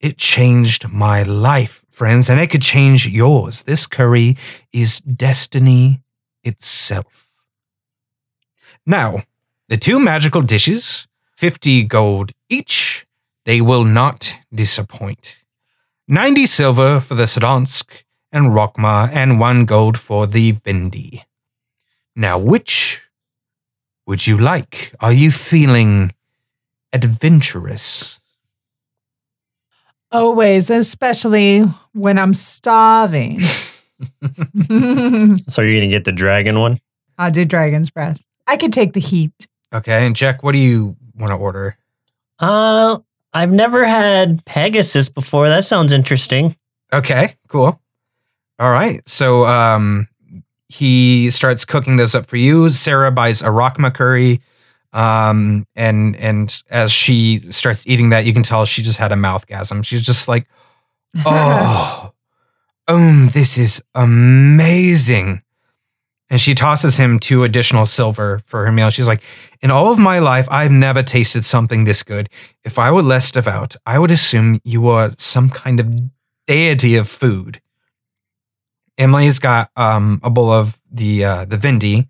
S1: It changed my life, friends, and it could change yours. This curry is destiny itself. Now, the two magical dishes, 50 gold each, they will not disappoint. 90 silver for the Sadansk and Rokma, and one gold for the Vindi. Now, which would you like? Are you feeling adventurous?
S3: Always, especially when I'm starving. (laughs) (laughs)
S2: So you're gonna get the dragon one?
S3: I'll do dragon's breath. I could take the heat.
S1: Okay, and Jack, what do you want to order?
S5: Uh, I've never had Pegasus before. That sounds interesting.
S1: Okay, cool. All right. So um he starts cooking those up for you. Sarah buys a Rokma curry. Um and and as she starts eating that, you can tell she just had a mouthgasm. She's just like, (laughs) Oh, um, this is amazing. And she tosses him two additional silver for her meal. She's like, In all of my life, I've never tasted something this good. If I were less devout, I would assume you were some kind of deity of food. Emily's got um, a bowl of the uh, the Vindi,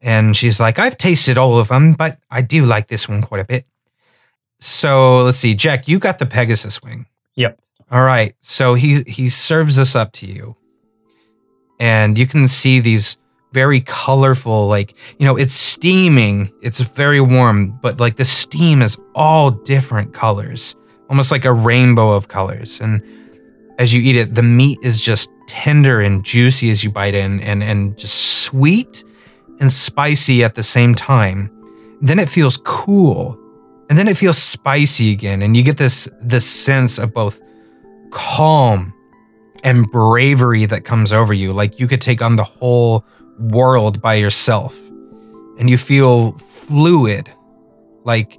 S1: and she's like, "I've tasted all of them, but I do like this one quite a bit." So let's see, Jack, you got the Pegasus wing.
S2: Yep.
S1: All right. So he he serves this up to you, and you can see these very colorful, like you know, it's steaming. It's very warm, but like the steam is all different colors, almost like a rainbow of colors. And as you eat it, the meat is just tender and juicy as you bite in, and and just sweet and spicy at the same time. Then it feels cool, and then it feels spicy again, and you get this this sense of both calm and bravery that comes over you. Like you could take on the whole world by yourself, and you feel fluid, like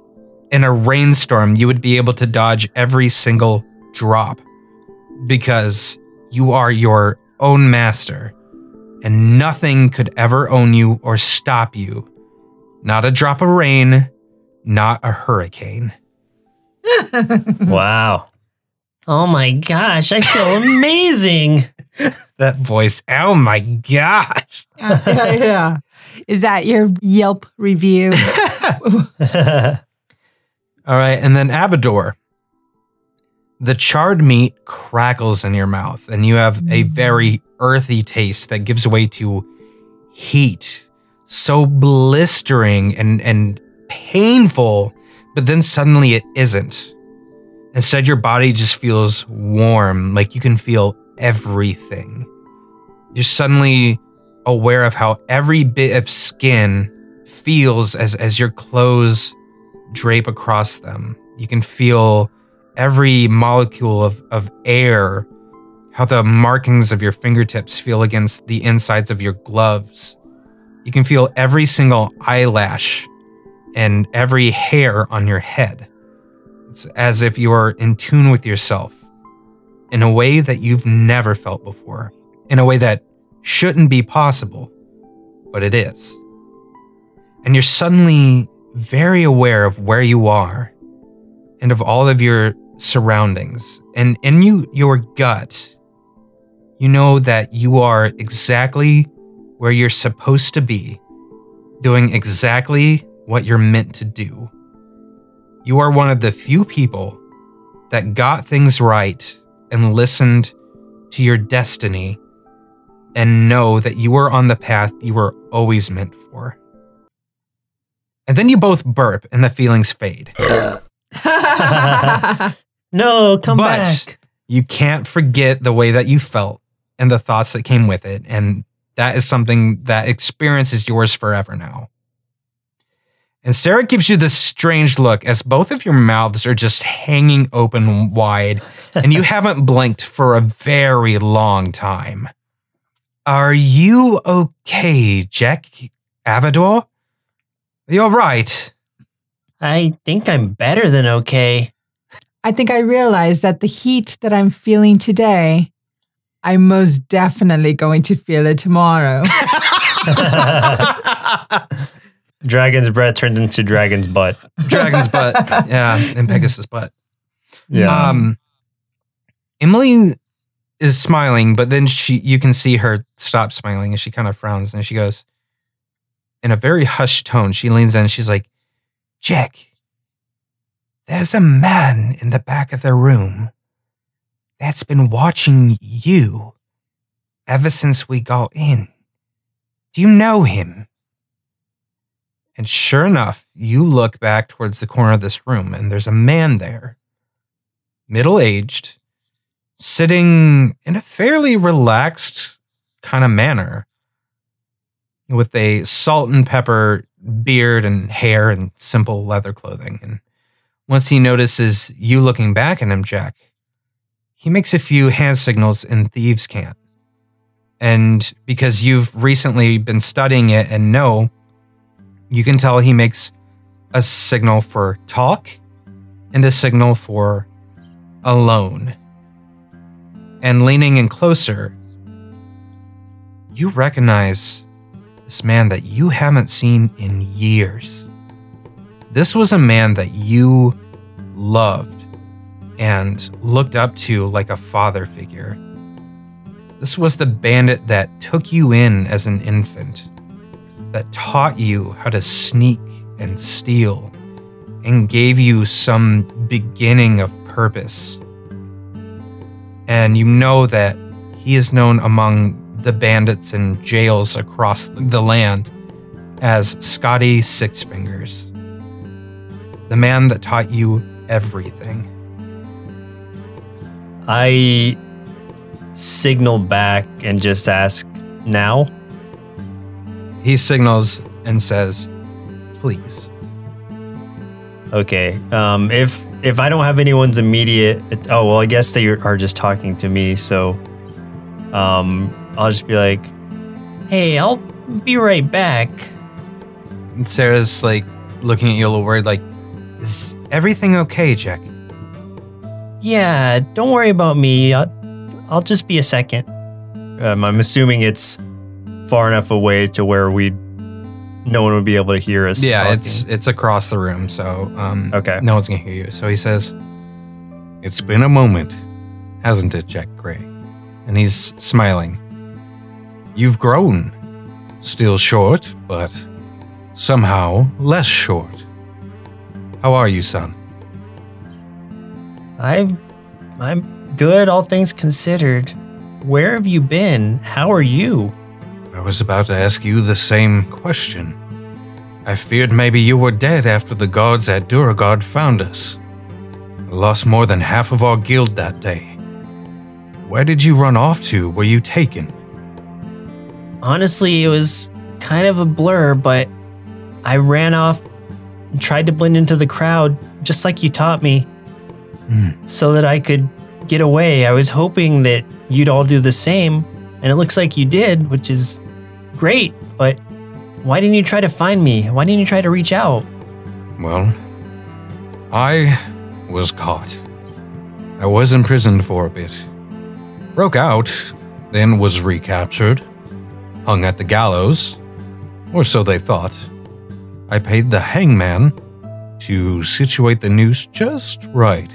S1: in a rainstorm, you would be able to dodge every single drop because you are your own master and nothing could ever own you or stop you. Not a drop of rain, not a hurricane. (laughs)
S2: Wow.
S5: Oh my gosh, I feel amazing. (laughs)
S1: That voice, oh my gosh.
S3: yeah, (laughs) yeah. Is that your Yelp review? (laughs)
S1: All right, and then Avador. The charred meat crackles in your mouth, and you have a mm-hmm. very earthy taste that gives way to heat. So blistering and, and painful, but then suddenly it isn't. Instead, your body just feels warm, like you can feel everything. You're suddenly aware of how every bit of skin feels as, as your clothes drape across them. You can feel every molecule of, of air, how the markings of your fingertips feel against the insides of your gloves. You can feel every single eyelash and every hair on your head. It's as if you are in tune with yourself in a way that you've never felt before, in a way that shouldn't be possible, but it is. And you're suddenly very aware of where you are and of all of your surroundings. And in you your gut, you know that you are exactly where you're supposed to be, doing exactly what you're meant to do. You are one of the few people that got things right and listened to your destiny and know that you are on the path you were always meant for. And then you both burp and the feelings fade. (laughs) (laughs)
S5: No, come
S1: But-
S5: back.
S1: You can't forget the way that you felt and the thoughts that came with it. And that is something that experience is yours forever now. And Sarah gives you this strange look as both of your mouths are just hanging open wide (laughs) and you haven't blinked for a very long time. Are you okay, Jack Avador? You're right.
S5: I think I'm better than okay.
S3: I think I realize that the heat that I'm feeling today, I'm most definitely going to feel it tomorrow. (laughs) (laughs)
S2: Dragon's breath turned into dragon's butt. (laughs)
S1: Dragon's butt. Yeah, and Pegasus butt.
S2: Yeah.
S1: Um, Emily is smiling, but then she you can see her stop smiling and she kind of frowns and she goes, in a very hushed tone, she leans in and she's like, Jack, there's a man in the back of the room that's been watching you ever since we got in. Do you know him? And sure enough, you look back towards the corner of this room, and there's a man there, middle aged, sitting in a fairly relaxed kind of manner with a salt and pepper beard and hair and simple leather clothing. And once he notices you looking back at him, Jack, he makes a few hand signals in thieves' cant. And because you've recently been studying it and know, you can tell he makes a signal for talk and a signal for alone. And leaning in closer, you recognize this man that you haven't seen in years. This was a man that you loved and looked up to like a father figure. This was the bandit that took you in as an infant, that taught you how to sneak and steal, and gave you some beginning of purpose. And you know that he is known among the bandits and jails across the land as Scotty Six Fingers, the man that taught you everything.
S6: I signal back and just ask now.
S1: He signals and says, Please.
S6: Okay. Um, if if I don't have anyone's immediate, oh well, I guess they are just talking to me. So, um, I'll just be like,
S2: Hey, I'll be right back.
S1: And Sarah's like looking at you a little worried, like, Is everything okay, Jack?
S2: Yeah, don't worry about me. I'll, I'll just be a second.
S6: um, I'm assuming it's far enough away to where we, no one would be able to hear us.
S1: Yeah,
S6: talking.
S1: it's it's across the room, so um,
S6: Okay.
S1: no one's gonna hear you. So he says, "It's been a moment, hasn't it, Jack Gray?" And he's smiling. You've grown, still short, but somehow less short. How are you, son?
S2: I'm, I'm good, all things considered. Where have you been? How are you?
S1: I was about to ask you the same question. I feared maybe you were dead after the guards at Duragard found us. I lost more than half of our guild that day. Where did you run off to? Were you taken?
S2: Honestly, it was kind of a blur, but I ran off and tried to blend into the crowd, just like you taught me,
S1: Hmm.
S2: so that I could get away. I was hoping that you'd all do the same, and it looks like you did, which is great, but why didn't you try to find me? Why didn't you try to reach out?
S1: Well, I was caught. I was imprisoned for a bit. Broke out, then was recaptured, hung at the gallows, or so they thought. I paid the hangman to situate the noose just right,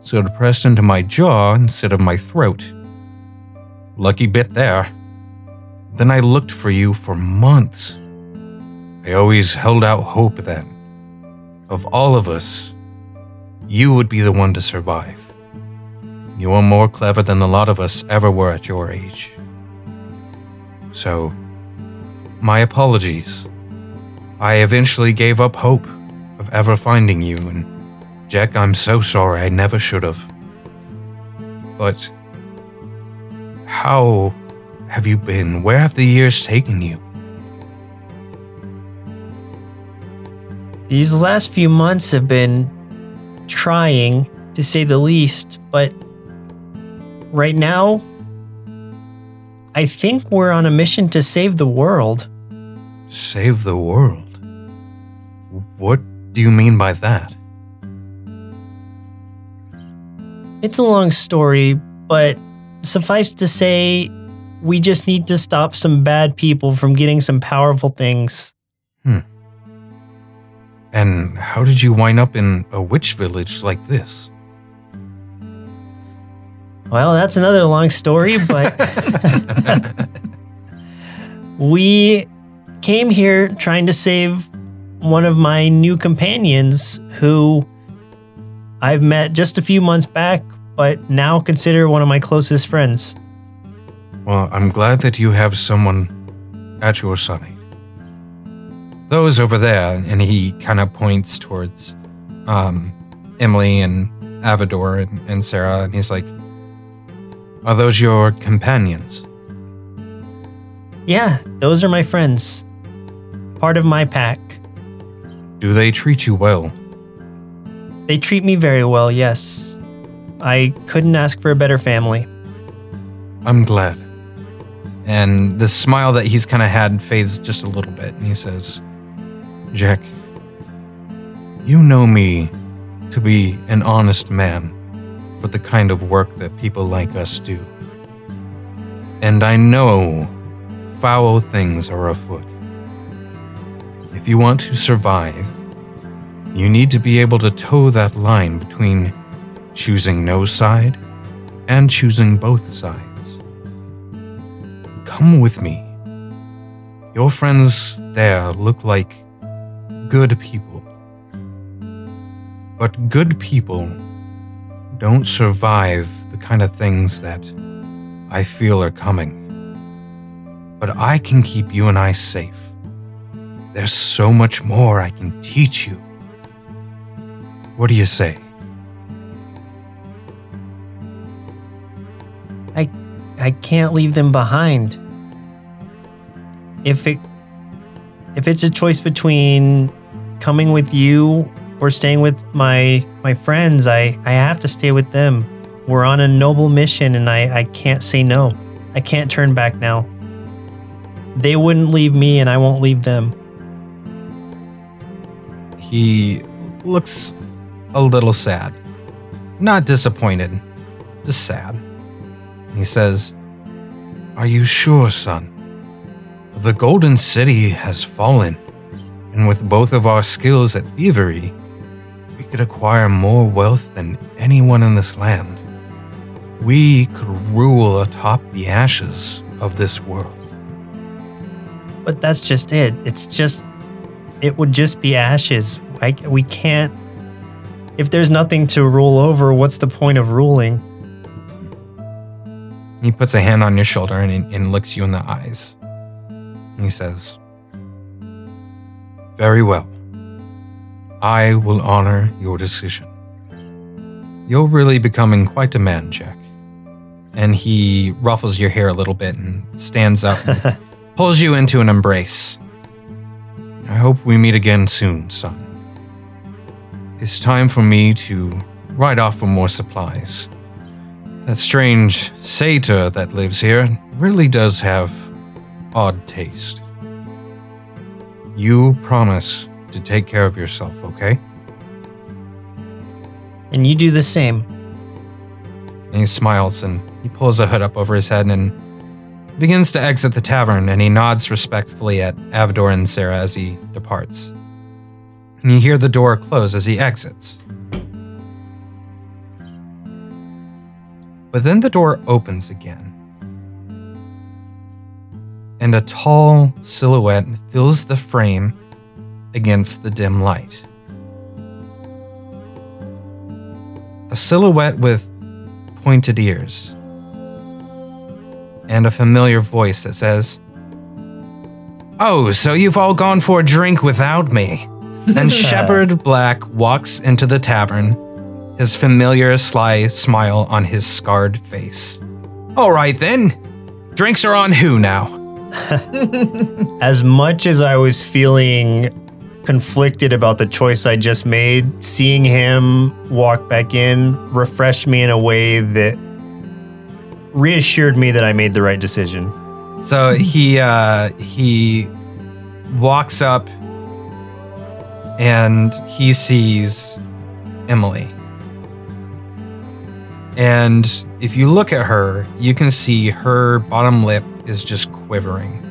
S1: so it pressed into my jaw instead of my throat. Lucky bit there. Then I looked for you for months. I always held out hope that of all of us, you would be the one to survive. You are more clever than the lot of us ever were at your age. So, my apologies. I eventually gave up hope of ever finding you, and Jack, I'm so sorry I never should have. But, how have you been? Where have the years taken you?
S2: These last few months have been trying, to say the least, but right now, I think we're on a mission to save the world.
S1: Save the world? What do you mean by that?
S2: It's a long story, but suffice to say, we just need to stop some bad people from getting some powerful things. Hmm.
S1: And how did you wind up in a witch village like this?
S2: Well, that's another long story, but (laughs) we came here trying to save one of my new companions who I've met just a few months back, but now consider one of my closest friends.
S1: Well, I'm glad that you have someone at your side. Those over there, and he kind of points towards um, Emily and Avador and, and Sarah, and he's like, Are those your companions?
S5: Yeah, those are my friends. Part of my pack.
S1: Do they treat you well?
S5: They treat me very well, yes. I couldn't ask for a better family.
S1: I'm glad. And the smile that he's kind of had fades just a little bit, and he says, Jack, you know me to be an honest man for the kind of work that people like us do. And I know foul things are afoot. If you want to survive, you need to be able to toe that line between choosing no side and choosing both sides. Come with me. Your friends there look like good people. But good people don't survive the kind of things that I feel are coming. But I can keep you and I safe. There's so much more I can teach you. What do you say?
S5: I can't leave them behind. If it if it's a choice between coming with you or staying with my my friends, I I have to stay with them. We're on a noble mission and I I can't say no. I can't turn back now. They wouldn't leave me and I won't leave them.
S1: He looks a little sad. Not disappointed, just sad. He says, Are you sure, son? The Golden City has fallen, and with both of our skills at thievery, we could acquire more wealth than anyone in this land. We could rule atop the ashes of this world.
S5: But that's just it. It's just it would just be ashes. I, we can't if there's nothing to rule over, what's the point of ruling?
S1: He puts a hand on your shoulder and, and looks you in the eyes. And he says, Very well. I will honor your decision. You're really becoming quite a man, Jack. And he ruffles your hair a little bit and stands up and (laughs) pulls you into an embrace. I hope we meet again soon, son. It's time for me to ride off for more supplies. That strange satyr that lives here really does have odd taste. You promise to take care of yourself, okay?
S5: And you do the same.
S1: And he smiles and he pulls a hood up over his head and begins to exit the tavern and he nods respectfully at Avador and Sarah as he departs. And you hear the door close as he exits. But then the door opens again. And a tall silhouette fills the frame against the dim light. A silhouette with pointed ears and a familiar voice that says, Oh, so you've all gone for a drink without me. Then (laughs) Shepherd Black walks into the tavern, his familiar sly smile on his scarred face. All right then, drinks are on who now? (laughs)
S2: As much as I was feeling conflicted about the choice I just made, seeing him walk back in refreshed me in a way that reassured me that I made the right decision.
S1: So he uh, he walks up and he sees Emily. And if you look at her, you can see her bottom lip is just quivering.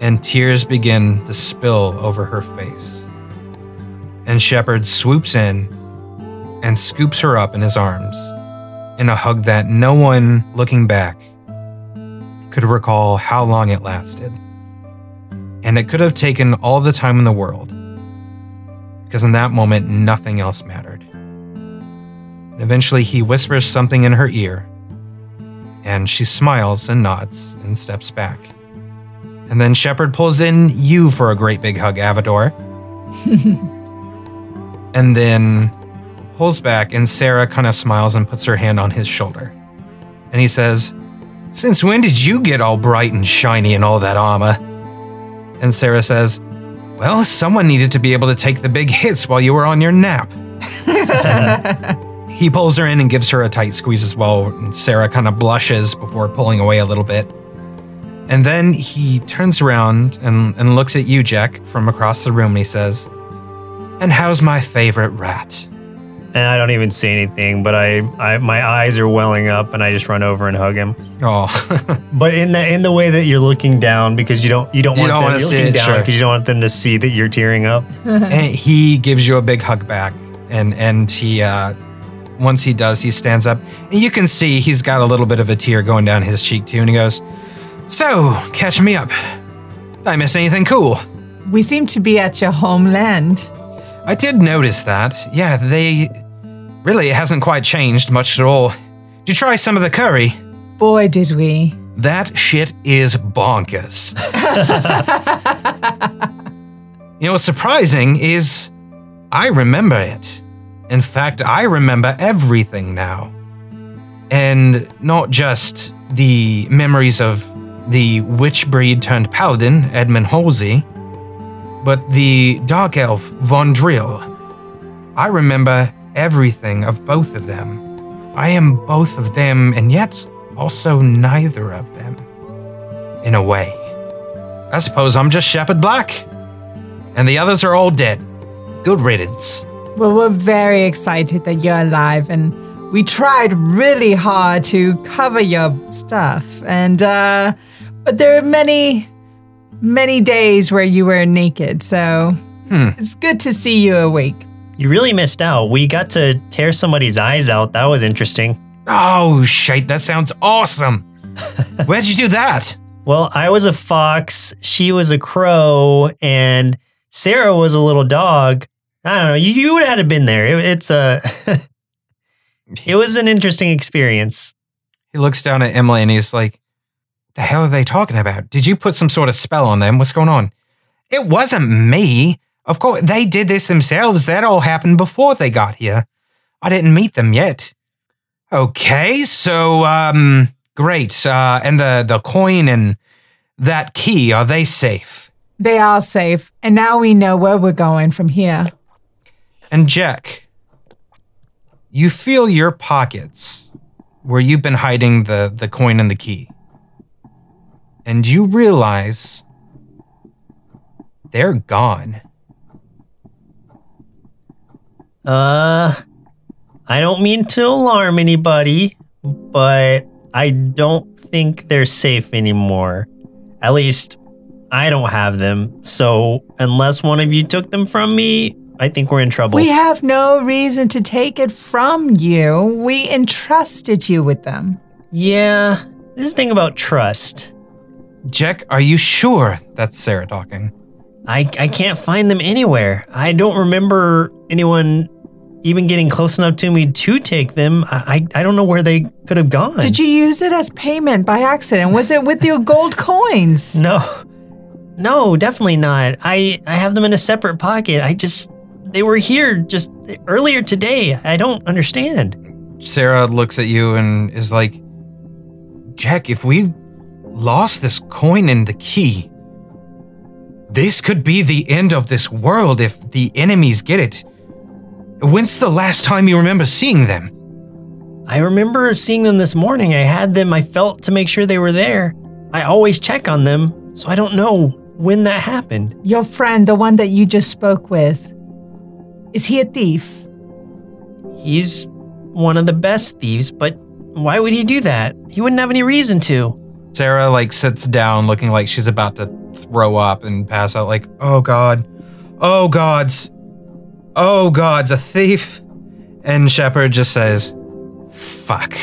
S1: And tears begin to spill over her face. And Shepard swoops in and scoops her up in his arms in a hug that no one looking back could recall how long it lasted. And it could have taken all the time in the world, because in that moment, nothing else mattered. And eventually, he whispers something in her ear, And she smiles and nods and steps back. And then Shepard pulls in you for a great big hug, Avador. (laughs) and then pulls back, and Sarah kind of smiles and puts her hand on his shoulder. And he says, Since when did you get all bright and shiny in all that armor? And Sarah says, Well, someone needed to be able to take the big hits while you were on your nap. (laughs) he pulls her in and gives her a tight squeeze as well, and Sarah kind of blushes before pulling away a little bit. And then he turns around and, and looks at you, Jack, from across the room, and he says, And how's my favorite rat?
S2: And I don't even say anything, but I, I my eyes are welling up, and I just run over and hug him.
S1: Oh, (laughs)
S2: But in the in the way that you're looking down because you don't you don't want You
S1: don't
S2: them
S1: wanna
S2: you're
S1: see
S2: looking
S1: it,
S2: down
S1: sure.
S2: because you don't want them to see that you're tearing up. (laughs)
S1: and he gives you a big hug back and and he uh once he does he stands up and you can see he's got a little bit of a tear going down his cheek too and he goes so catch me up did i miss anything cool
S3: We seem to be at your homeland.
S1: i did notice that yeah they really it hasn't quite changed much at all did you try some of the curry
S3: Boy, did we.
S1: That shit is bonkers. (laughs) you know what's surprising is I remember it. In fact, I remember everything now. And not just the memories of the witch breed turned paladin, Edmund Halsey, but the dark elf, Von Drill. I remember everything of both of them. I am both of them, and yet also neither of them. In a way. I suppose I'm just Shepard Black. And the others are all dead. Good riddance.
S3: Well, we're very excited that you're alive, and we tried really hard to cover your stuff. And uh, but there are many, many days where you were naked, so it's good to see you awake.
S2: You really missed out. We got to tear somebody's eyes out. That was interesting.
S1: Oh, shite, that sounds awesome. (laughs) Where'd you do that?
S2: Well, I was a fox, she was a crow, and Sarah was a little dog. I don't know. You, you would have been there. It, it's a. (laughs) it was an interesting experience.
S1: He looks down at Emily and he's like, The hell are they talking about? Did you put some sort of spell on them? What's going on? It wasn't me. Of course, they did this themselves. That all happened before they got here. I didn't meet them yet. Okay, so um great. Uh and the the coin and that key, are they safe?
S3: They are safe, and now we know where we're going from here.
S1: And Jack, you feel your pockets where you've been hiding the, the coin and the key. And you realize they're gone.
S2: Uh, I don't mean to alarm anybody, but I don't think they're safe anymore. At least, I don't have them. So, unless one of you took them from me, I think we're in trouble.
S3: We have no reason to take it from you. We entrusted you with them.
S2: yeah, this thing about trust.
S1: Jack, are you sure that's Sarah talking?
S2: I, I can't find them anywhere. I don't remember anyone even getting close enough to me to take them. I, I, I don't know where they could have gone.
S3: Did you use it as payment by accident? Was it with your gold coins? (laughs)
S2: No. No, definitely not. I, I have them in a separate pocket. I just, they were here just earlier today. I don't understand.
S1: Sarah looks at you and is like, Jack, if we lost this coin and the key, this could be the end of this world if the enemies get it. When's the last time you remember seeing them?
S2: I remember seeing them this morning. I had them, I felt to make sure they were there. I always check on them, so I don't know when that happened.
S3: Your friend, the one that you just spoke with, is he a thief?
S2: He's one of the best thieves, but why would he do that? He wouldn't have any reason to.
S1: Sarah like sits down looking like she's about to throw up and pass out like, "Oh god. Oh gods. Oh gods, a thief." And Shepard just says, "Fuck."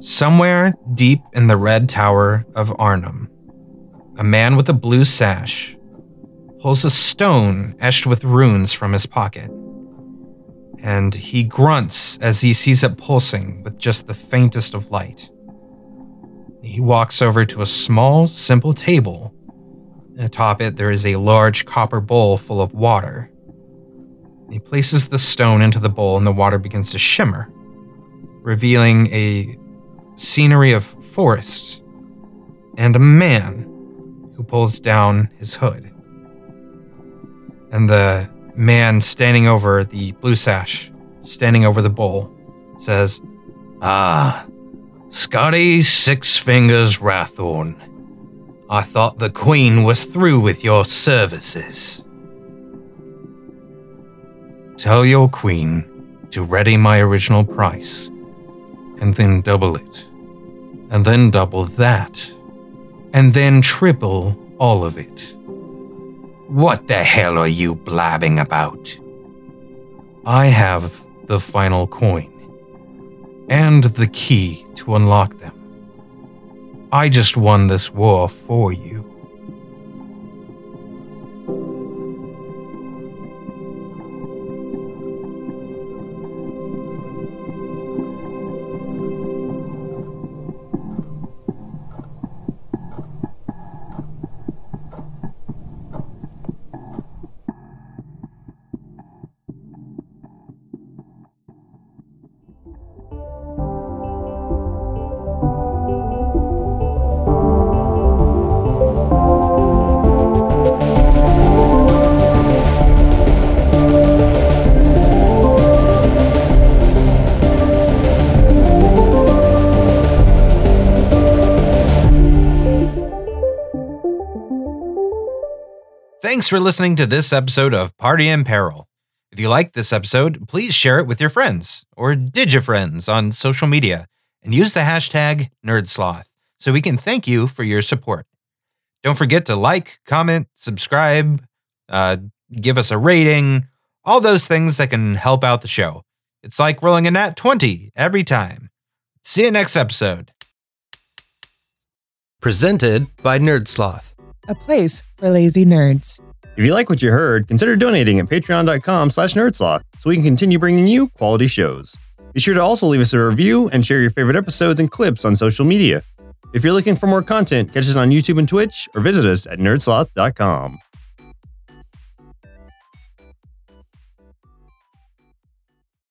S1: Somewhere deep in the red tower of Arnhem, a man with a blue sash pulls a stone etched with runes from his pocket. And he grunts as he sees it pulsing with just the faintest of light. He walks over to a small, simple table. And atop it, there is a large copper bowl full of water. He places the stone into the bowl, and the water begins to shimmer, revealing a scenery of forests and a man who pulls down his hood. And the man standing over the blue sash, standing over the bowl, says, Ah, Scotty Six Fingers Rathorn. I thought the Queen was through with your services. Tell your Queen to ready my original price, and then double it, and then double that, and then triple all of it. What the hell are you blabbing about? I have the final coin and the key to unlock them. I just won this war for you. For listening to this episode of Party in Peril. If you liked this episode, please share it with your friends or digifriends on social media and use the hashtag NerdSloth so we can thank you for your support. Don't forget to like, comment, subscribe, uh, give us a rating, all those things that can help out the show. It's like rolling a nat 20 every time. See you next episode. Presented by NerdSloth.
S7: a place for lazy nerds.
S2: If you like what you heard, consider donating at patreon.com slash nerdsloth so we can continue bringing you quality shows. Be sure to also leave us a review and share your favorite episodes and clips on social media. If you're looking for more content, catch us on YouTube and Twitch or visit us at nerdsloth.com.